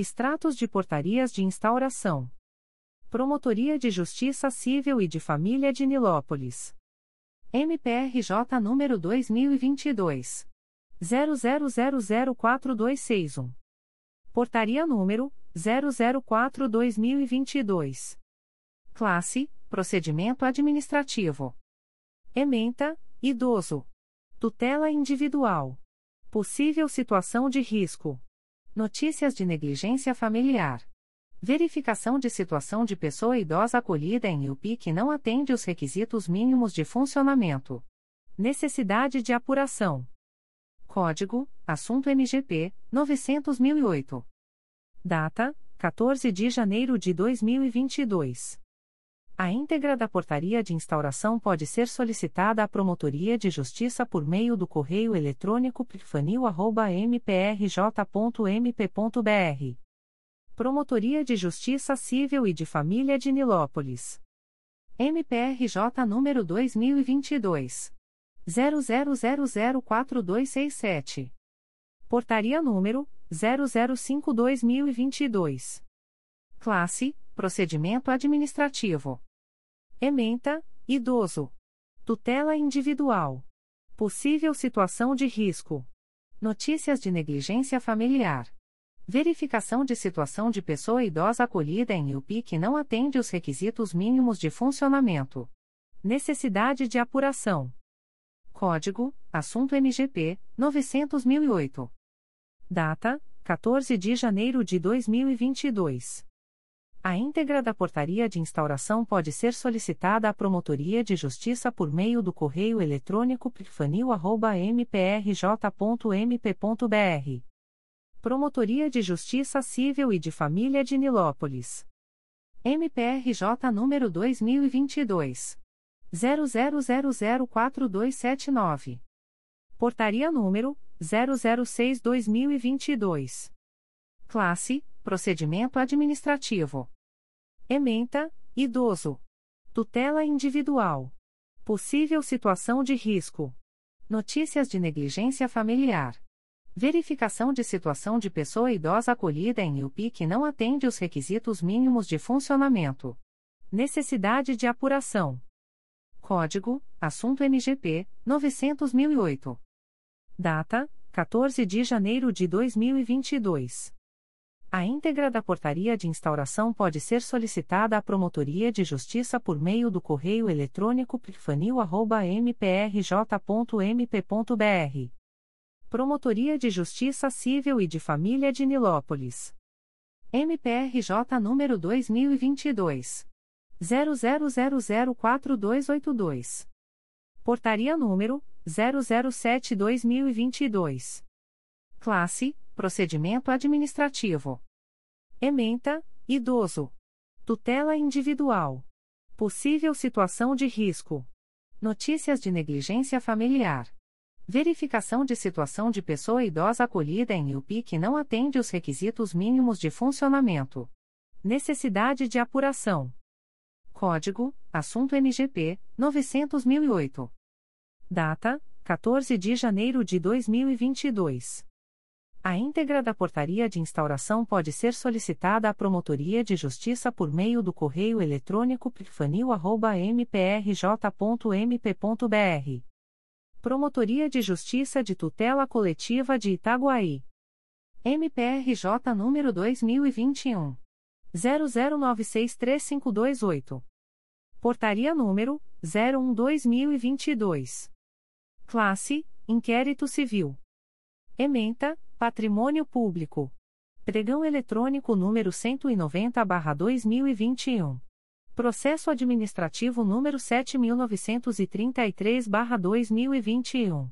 [SPEAKER 1] Extratos de portarias de instauração. Promotoria de Justiça Civil e de Família de Nilópolis. MPRJ número 2022 00004261. Portaria número 004/2022. Classe: Procedimento administrativo. Ementa: Idoso. Tutela individual. Possível situação de risco. Notícias de negligência familiar. Verificação de situação de pessoa idosa acolhida em UPI que não atende os requisitos mínimos de funcionamento. Necessidade de apuração. Código: Assunto MGP 900.008. Data: 14 de janeiro de 2022. A íntegra da portaria de instauração pode ser solicitada à Promotoria de Justiça por meio do correio eletrônico pifanil.mprj.mp.br Promotoria de Justiça Civil e de Família de Nilópolis. MPRJ número 2022 00004267. Portaria número 005/2022. Classe: Procedimento administrativo. Ementa: Idoso. Tutela individual. Possível situação de risco. Notícias de negligência familiar. Verificação de situação de pessoa idosa acolhida em UPI que não atende os requisitos mínimos de funcionamento. Necessidade de apuração. Código: Assunto MGP 900.008. Data: 14 de janeiro de 2022. A íntegra da portaria de instauração pode ser solicitada à Promotoria de Justiça por meio do correio eletrônico pifanil.mprj.mp.br Promotoria de Justiça Civil e de Família de Nilópolis. MPRJ número 2022 00004279. Portaria número 006/2022. Classe: Procedimento administrativo. Ementa: Idoso. Tutela individual. Possível situação de risco. Notícias de negligência familiar. Verificação de situação de pessoa idosa acolhida em UPI que não atende os requisitos mínimos de funcionamento. Necessidade de apuração. Código: Assunto MGP 900.008. Data: 14 de janeiro de 2022. A íntegra da portaria de instauração pode ser solicitada à Promotoria de Justiça por meio do correio eletrônico pifanil.mprj.mp.br Promotoria de Justiça Civil e de Família de Nilópolis. MPRJ número 2022 00004282. Portaria número 007/2022. Classe: Procedimento administrativo. Ementa: Idoso. Tutela individual. Possível situação de risco. Notícias de negligência familiar. Verificação de situação de pessoa idosa acolhida em UPI que não atende os requisitos mínimos de funcionamento. Necessidade de apuração. Código: Assunto MGP 900.008. Data: 14 de janeiro de 2022. A íntegra da portaria de instauração pode ser solicitada à Promotoria de Justiça por meio do correio eletrônico pifanil.mprj.mp.br. Promotoria de Justiça de Tutela Coletiva de Itaguaí. MPRJ número 2021 00963528. Portaria número 01/2022. Classe: Inquérito Civil. Ementa: Patrimônio Público. Pregão eletrônico número 190/2021. Processo administrativo número 7933/2021.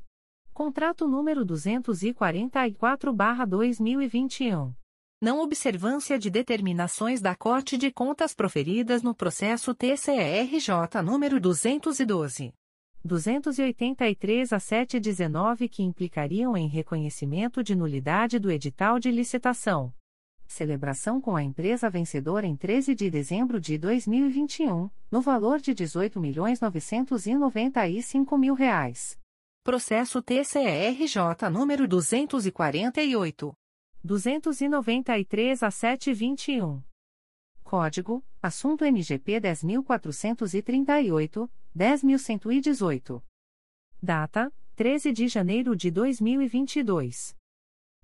[SPEAKER 1] Contrato número 244/2021.
[SPEAKER 2] Não observância de determinações da Corte de Contas proferidas no processo TCRJ número 212.
[SPEAKER 1] 283 a 719 que implicariam em reconhecimento de nulidade do edital de licitação. Celebração com a empresa vencedora em 13 de dezembro de 2021, no valor de 18.995 mil reais.
[SPEAKER 2] Processo TCRJ número 248.
[SPEAKER 1] 293 a 721. Código: Assunto MGP 10.438, 10.118. Data: 13 de janeiro de 2022.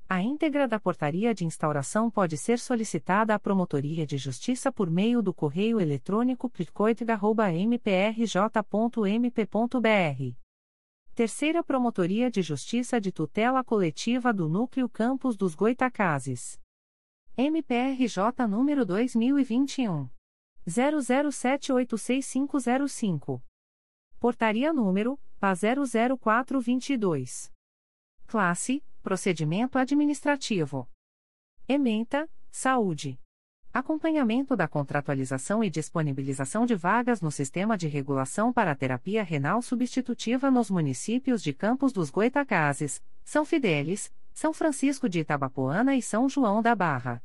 [SPEAKER 1] A íntegra da portaria de instauração pode ser solicitada à Promotoria de Justiça por meio do correio eletrônico picotega.mprj.mp.br. Terceira Promotoria de Justiça de Tutela Coletiva do Núcleo Campos dos Goitacazes. MPRJ número 2021. 00786505. Portaria número PA 00422. Classe Procedimento Administrativo. Ementa, Saúde. Acompanhamento da contratualização e disponibilização de vagas no Sistema de Regulação para Terapia Renal Substitutiva nos municípios de Campos dos Goitacazes, São Fidélis, São Francisco de Itabapoana e São João da Barra.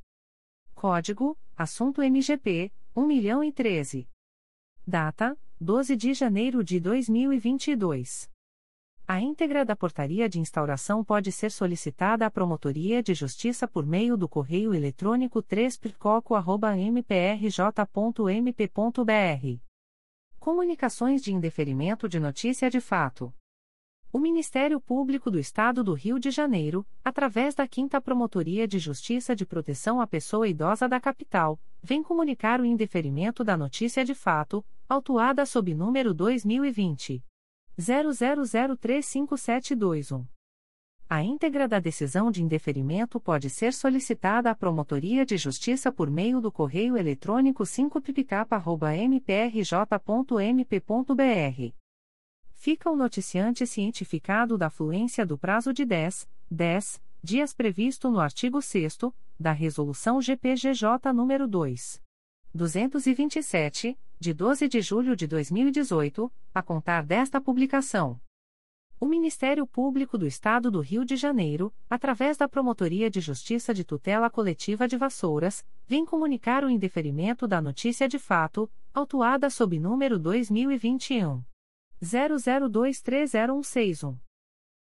[SPEAKER 1] Código: Assunto MGP 1.013. Data: 12 de janeiro de 2022. A íntegra da portaria de instauração pode ser solicitada à Promotoria de Justiça por meio do correio eletrônico 3picoco.mprj.mp.br. Comunicações de indeferimento de notícia de fato. O Ministério Público do Estado do Rio de Janeiro, através da 5 Promotoria de Justiça de Proteção à Pessoa Idosa da Capital, vem comunicar o indeferimento da notícia de fato, autuada sob número 2020 00035721. A íntegra da decisão de indeferimento pode ser solicitada à Promotoria de Justiça por meio do correio eletrônico 5pipicapa.mprj.mp.br. Fica o noticiante cientificado da fluência do prazo de 10, 10 dias previsto no artigo 6 da Resolução GPGJ nº 2. 227, de 12 de julho de 2018, a contar desta publicação. O Ministério Público do Estado do Rio de Janeiro, através da Promotoria de Justiça de Tutela Coletiva de Vassouras, vem comunicar o indeferimento da notícia de fato, autuada sob número 2021 00230161.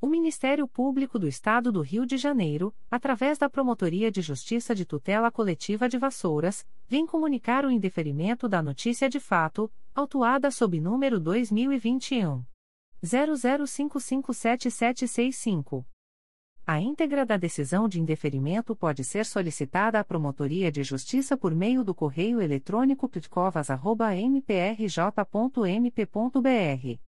[SPEAKER 1] O Ministério Público do Estado do Rio de Janeiro, através da Promotoria de Justiça de Tutela Coletiva de Vassouras, vem comunicar o indeferimento da notícia de fato, autuada sob número 2021 00557765. A íntegra da decisão de indeferimento pode ser solicitada à Promotoria de Justiça por meio do correio eletrônico pitcovas.mprj.mp.br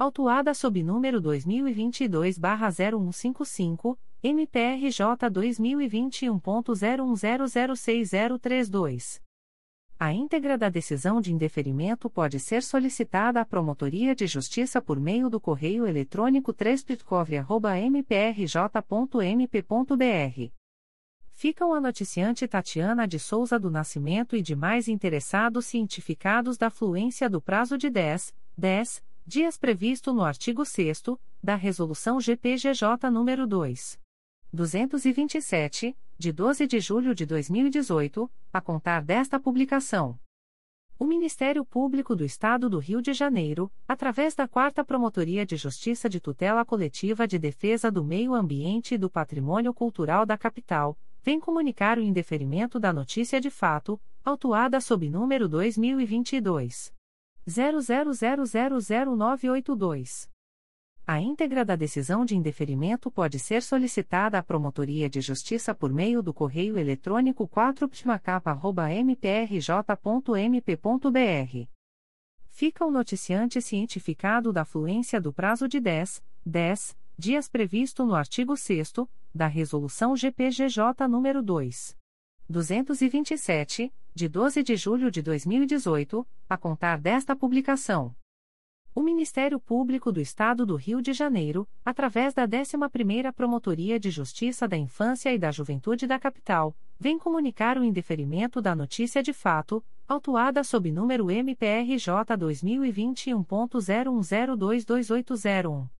[SPEAKER 1] autuada sob número 2022-0155, MPRJ 2021.01006032. A íntegra da decisão de indeferimento pode ser solicitada à Promotoria de Justiça por meio do correio eletrônico 3 mprj.mp.br. Ficam a noticiante Tatiana de Souza do Nascimento e demais interessados cientificados da fluência do prazo de 10, 10 dias previsto no artigo 6 da Resolução GPGJ nº 2. 227, de 12 de julho de 2018, a contar desta publicação. O Ministério Público do Estado do Rio de Janeiro, através da 4 Promotoria de Justiça de Tutela Coletiva de Defesa do Meio Ambiente e do Patrimônio Cultural da Capital, vem comunicar o indeferimento da notícia de fato, autuada sob número 2022 00000982. A íntegra da decisão de indeferimento pode ser solicitada à Promotoria de Justiça por meio do correio eletrônico 4ptmacapa.mprj.mp.br. Fica o noticiante cientificado da fluência do prazo de 10, 10 dias previsto no artigo 6 da Resolução GPGJ nº 2. 227, de 12 de julho de 2018, a contar desta publicação. O Ministério Público do Estado do Rio de Janeiro, através da 11ª Promotoria de Justiça da Infância e da Juventude da Capital, vem comunicar o indeferimento da notícia de fato, autuada sob número MPRJ 2021.01022801.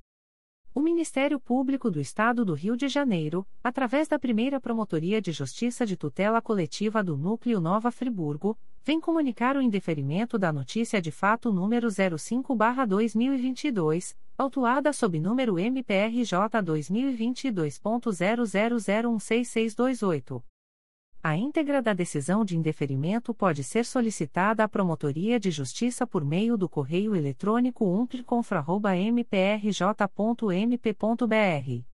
[SPEAKER 1] O Ministério Público do Estado do Rio de Janeiro, através da primeira Promotoria de Justiça de Tutela Coletiva do Núcleo Nova Friburgo, vem comunicar o indeferimento da notícia de fato número 05-2022, autuada sob número MPRJ 2022.00016628. A íntegra da decisão de indeferimento pode ser solicitada à Promotoria de Justiça por meio do correio eletrônico umpliconfra.mprj.mp.br.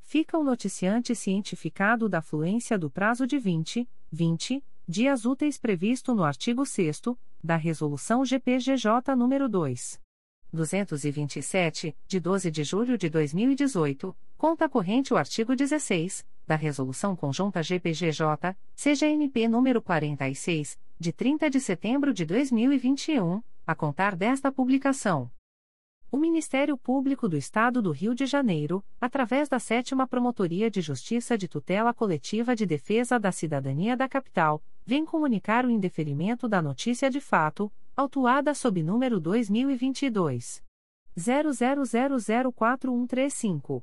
[SPEAKER 1] Fica o noticiante cientificado da fluência do prazo de 20, 20 dias úteis previsto no artigo 6 da Resolução GPGJ nº 2. 227, de 12 de julho de 2018, conta corrente o artigo 16 da Resolução Conjunta GPGJ, CGNP número 46, de 30 de setembro de 2021, a contar desta publicação. O Ministério Público do Estado do Rio de Janeiro, através da 7 Promotoria de Justiça de Tutela Coletiva de Defesa da Cidadania da Capital, vem comunicar o indeferimento da notícia de fato, autuada sob número 2022 00004135.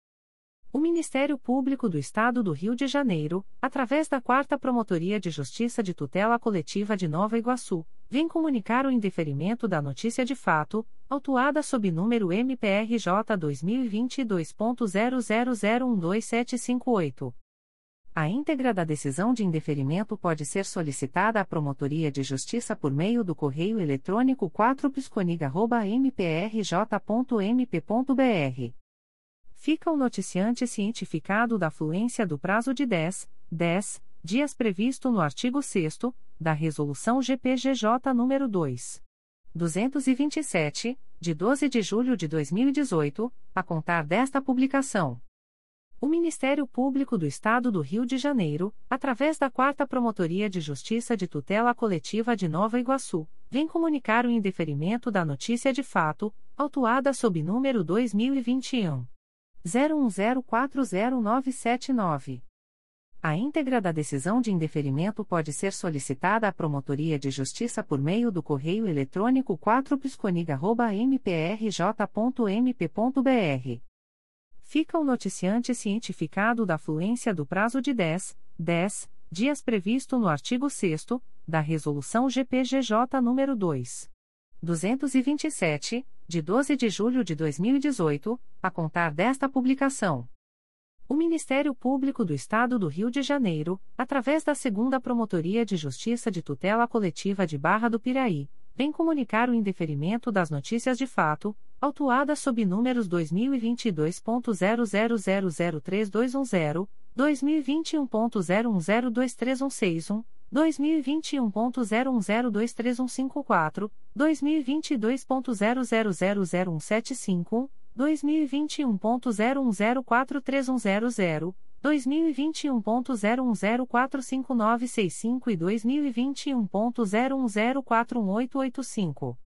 [SPEAKER 1] O Ministério Público do Estado do Rio de Janeiro, através da Quarta Promotoria de Justiça de Tutela Coletiva de Nova Iguaçu, vem comunicar o indeferimento da notícia de fato, autuada sob número MPRJ 2022.00012758. A íntegra da decisão de indeferimento pode ser solicitada à Promotoria de Justiça por meio do correio eletrônico 4pisconiga.mprj.mp.br fica o noticiante cientificado da fluência do prazo de 10, 10 dias previsto no artigo 6 da Resolução GPGJ nº 2. 227, de 12 de julho de 2018, a contar desta publicação. O Ministério Público do Estado do Rio de Janeiro, através da 4 Promotoria de Justiça de Tutela Coletiva de Nova Iguaçu, vem comunicar o indeferimento da notícia de fato, autuada sob número 2021 01040979. A íntegra da decisão de indeferimento pode ser solicitada à Promotoria de Justiça por meio do correio eletrônico 4pisconiga.mprj.mp.br. Fica o noticiante cientificado da fluência do prazo de 10, 10 dias previsto no artigo 6 da Resolução GPGJ nº 2. 227, de 12 de julho de 2018, a contar desta publicação. O Ministério Público do Estado do Rio de Janeiro, através da Segunda Promotoria de Justiça de Tutela Coletiva de Barra do Piraí, vem comunicar o indeferimento das notícias de fato, autuadas sob números 2022.00003210, 2021.01023161, 2021.01023154, 2022.00001751, 2021.01043100, 2021.01045965 e 2021.01041885.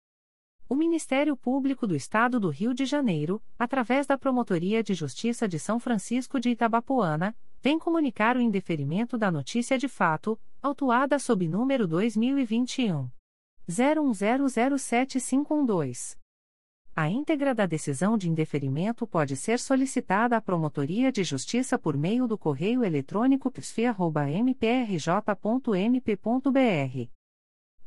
[SPEAKER 1] O Ministério Público do Estado do Rio de Janeiro, através da Promotoria de Justiça de São Francisco de Itabapoana, vem comunicar o indeferimento da notícia de fato, autuada sob número 2021 01007512. A íntegra da decisão de indeferimento pode ser solicitada à Promotoria de Justiça por meio do correio eletrônico psf.mprj.mp.br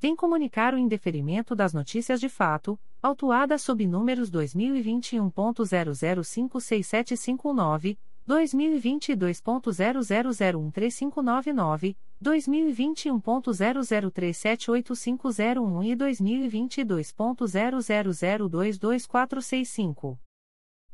[SPEAKER 1] vem comunicar o indeferimento das notícias de fato, autuadas sob números 2021.00567759, 2022.00013599, 2021.00378501 e 2022.00022465.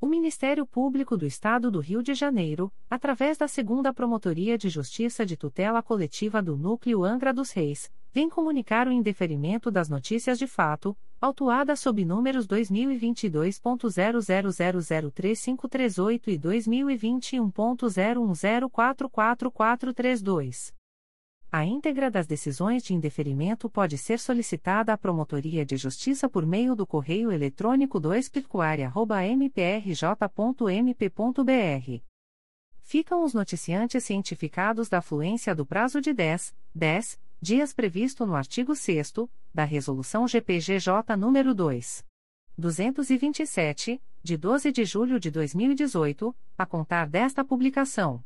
[SPEAKER 1] O Ministério Público do Estado do Rio de Janeiro, através da Segunda Promotoria de Justiça de Tutela Coletiva do Núcleo Angra dos Reis, vem comunicar o indeferimento das notícias de fato, autuadas sob números 2022.00003538 e 2021.01044432. A íntegra das decisões de indeferimento pode ser solicitada à Promotoria de Justiça por meio do correio eletrônico 2 mprj.mp.br. Ficam os noticiantes cientificados da fluência do prazo de 10, 10 dias previsto no artigo 6 da Resolução GPGJ nº 2. 227, de 12 de julho de 2018, a contar desta publicação.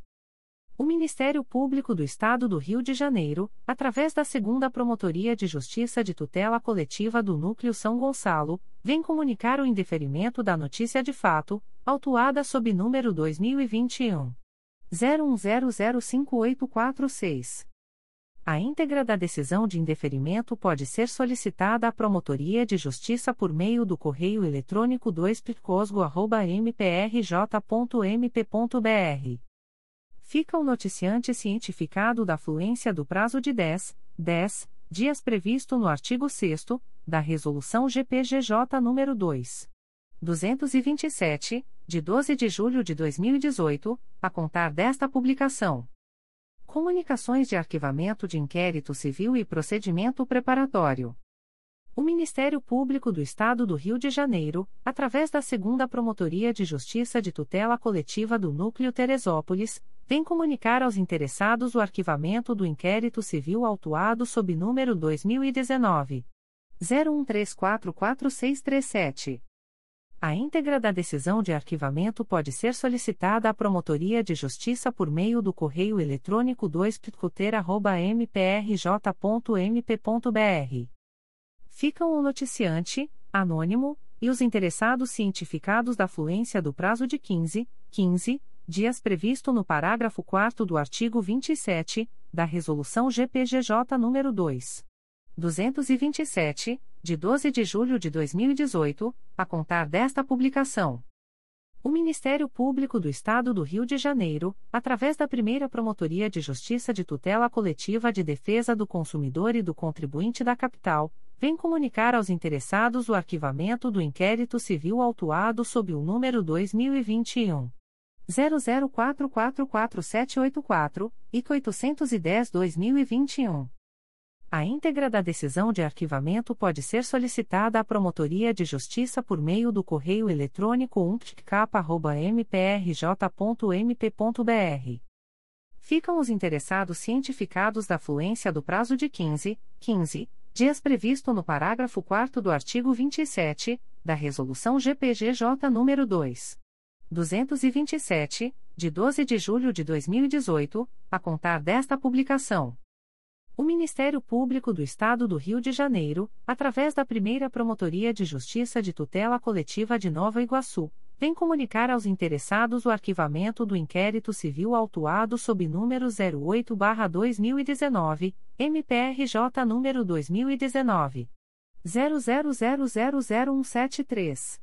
[SPEAKER 1] O Ministério Público do Estado do Rio de Janeiro, através da Segunda Promotoria de Justiça de Tutela Coletiva do Núcleo São Gonçalo, vem comunicar o indeferimento da notícia de fato, autuada sob número 2021 01005846. A íntegra da decisão de indeferimento pode ser solicitada à Promotoria de Justiça por meio do correio eletrônico 2picosgo.mprj.mp.br. Fica o noticiante cientificado da fluência do prazo de 10, 10 dias previsto no artigo 6 da Resolução GPGJ nº 2. 227, de 12 de julho de 2018, a contar desta publicação. Comunicações de Arquivamento de Inquérito Civil e Procedimento Preparatório. O Ministério Público do Estado do Rio de Janeiro, através da Segunda Promotoria de Justiça de Tutela Coletiva do Núcleo Teresópolis, vem comunicar aos interessados o arquivamento do inquérito civil autuado sob número 2019 01344637. A íntegra da decisão de arquivamento pode ser solicitada à Promotoria de Justiça por meio do correio eletrônico 2picoteira.mprj.mp.br. Ficam o noticiante, anônimo, e os interessados cientificados da fluência do prazo de 15, 15 dias previsto no parágrafo 4 do artigo 27 da Resolução GPGJ nº 2. 227, de 12 de julho de 2018, a contar desta publicação. O Ministério Público do Estado do Rio de Janeiro, através da primeira Promotoria de Justiça de Tutela Coletiva de Defesa do Consumidor e do Contribuinte da Capital, vem comunicar aos interessados o arquivamento do inquérito civil autuado sob o número 2021. 00444784 e 810-2021. A íntegra da decisão de arquivamento pode ser solicitada à Promotoria de Justiça por meio do correio eletrônico umptcap.mprj.mp.br. Ficam os interessados cientificados da fluência do prazo de 15, 15 dias previsto no parágrafo 4 do artigo 27 da Resolução GPGJ nº 2. 227, de 12 de julho de 2018, a contar desta publicação. O Ministério Público do Estado do Rio de Janeiro, através da primeira Promotoria de Justiça de Tutela Coletiva de Nova Iguaçu, vem comunicar aos interessados o arquivamento do inquérito civil autuado sob número 08-2019, MPRJ número 2019. 00000173.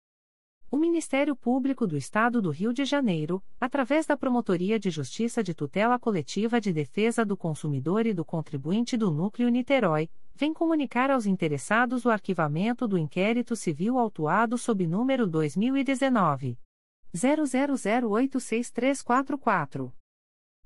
[SPEAKER 1] O Ministério Público do Estado do Rio de Janeiro, através da Promotoria de Justiça de Tutela Coletiva de Defesa do Consumidor e do Contribuinte do Núcleo Niterói, vem comunicar aos interessados o arquivamento do inquérito civil autuado sob número 2019 00086344.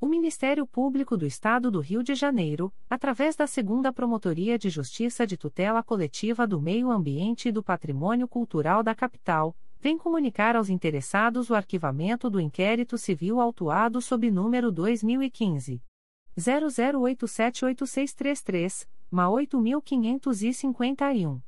[SPEAKER 1] O Ministério Público do Estado do Rio de Janeiro, através da Segunda Promotoria de Justiça de Tutela Coletiva do Meio Ambiente e do Patrimônio Cultural da Capital, vem comunicar aos interessados o arquivamento do inquérito civil autuado sob número 2015 00878633, MA 8551.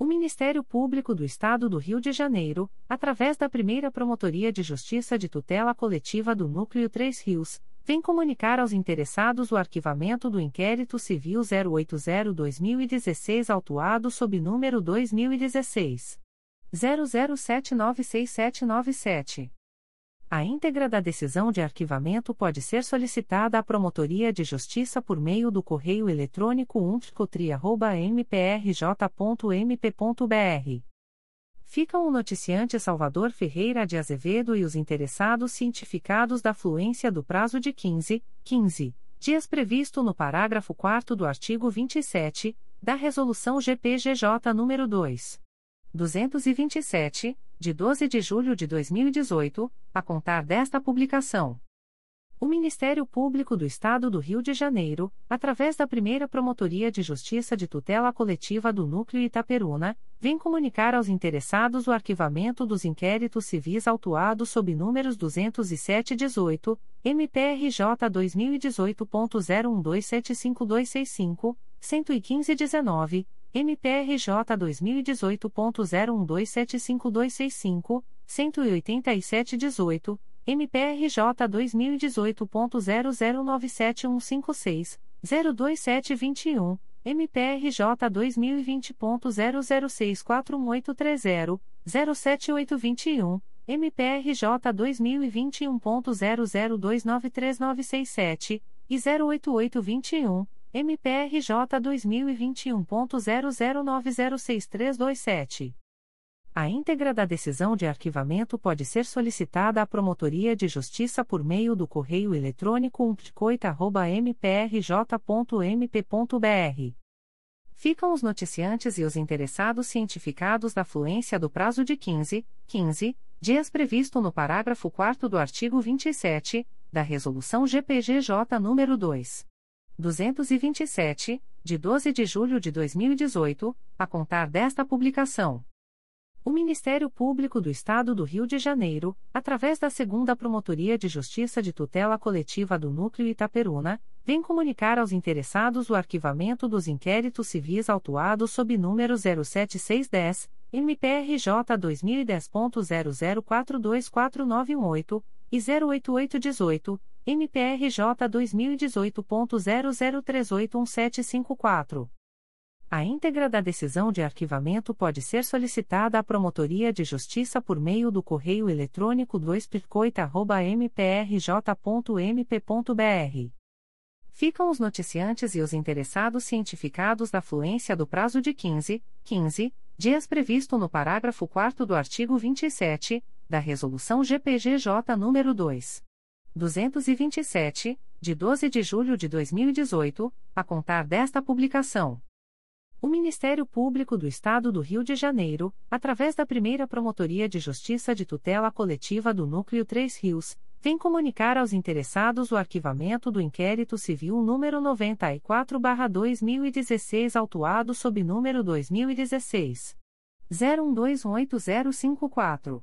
[SPEAKER 1] O Ministério Público do Estado do Rio de Janeiro, através da primeira Promotoria de Justiça de Tutela Coletiva do Núcleo 3 Rios, vem comunicar aos interessados o arquivamento do inquérito civil 080-2016 autuado sob número 2016. 00796797. A íntegra da decisão de arquivamento pode ser solicitada à Promotoria de Justiça por meio do correio eletrônico umptcotri.mprj.mp.br. Ficam o noticiante Salvador Ferreira de Azevedo e os interessados cientificados da fluência do prazo de 15, 15 dias previsto no parágrafo 4 do artigo 27 da Resolução GPGJ nº 2. 227, de 12 de julho de 2018, a contar desta publicação. O Ministério Público do Estado do Rio de Janeiro, através da primeira Promotoria de Justiça de Tutela Coletiva do Núcleo Itaperuna, vem comunicar aos interessados o arquivamento dos inquéritos civis autuados sob números 207-18, MPRJ 2018.01275265, 115-19, MPRJ 2018.01275265, 18718, MPRJ 2018.00971156, 02721, MPRJ 2020.00641830, 07821, MPRJ 2021.00293967 e 08821. MPRJ 2021.00906327. A íntegra da decisão de arquivamento pode ser solicitada à Promotoria de Justiça por meio do correio eletrônico umpticoita.mprj.mp.br. Ficam os noticiantes e os interessados cientificados da fluência do prazo de 15, 15 dias previsto no parágrafo 4 do artigo 27 da Resolução GPGJ nº 2. 227, de 12 de julho de 2018, a contar desta publicação. O Ministério Público do Estado do Rio de Janeiro, através da Segunda Promotoria de Justiça de Tutela Coletiva do Núcleo Itaperuna, vem comunicar aos interessados o arquivamento dos inquéritos civis autuados sob número 07610, MPRJ 2010.00424918 e 08818 MPRJ 2018.00381754. A íntegra da decisão de arquivamento pode ser solicitada à Promotoria de Justiça por meio do correio eletrônico 2picoita.mprj.mp.br. Ficam os noticiantes e os interessados cientificados da fluência do prazo de 15, 15 dias previsto no parágrafo 4 do artigo 27 da Resolução GPGJ nº 2. 227, de 12 de julho de 2018, a contar desta publicação. O Ministério Público do Estado do Rio de Janeiro, através da primeira Promotoria de Justiça de Tutela Coletiva do Núcleo 3 Rios, vem comunicar aos interessados o arquivamento do inquérito civil número 94-2016, autuado sob número 2016. 01288054.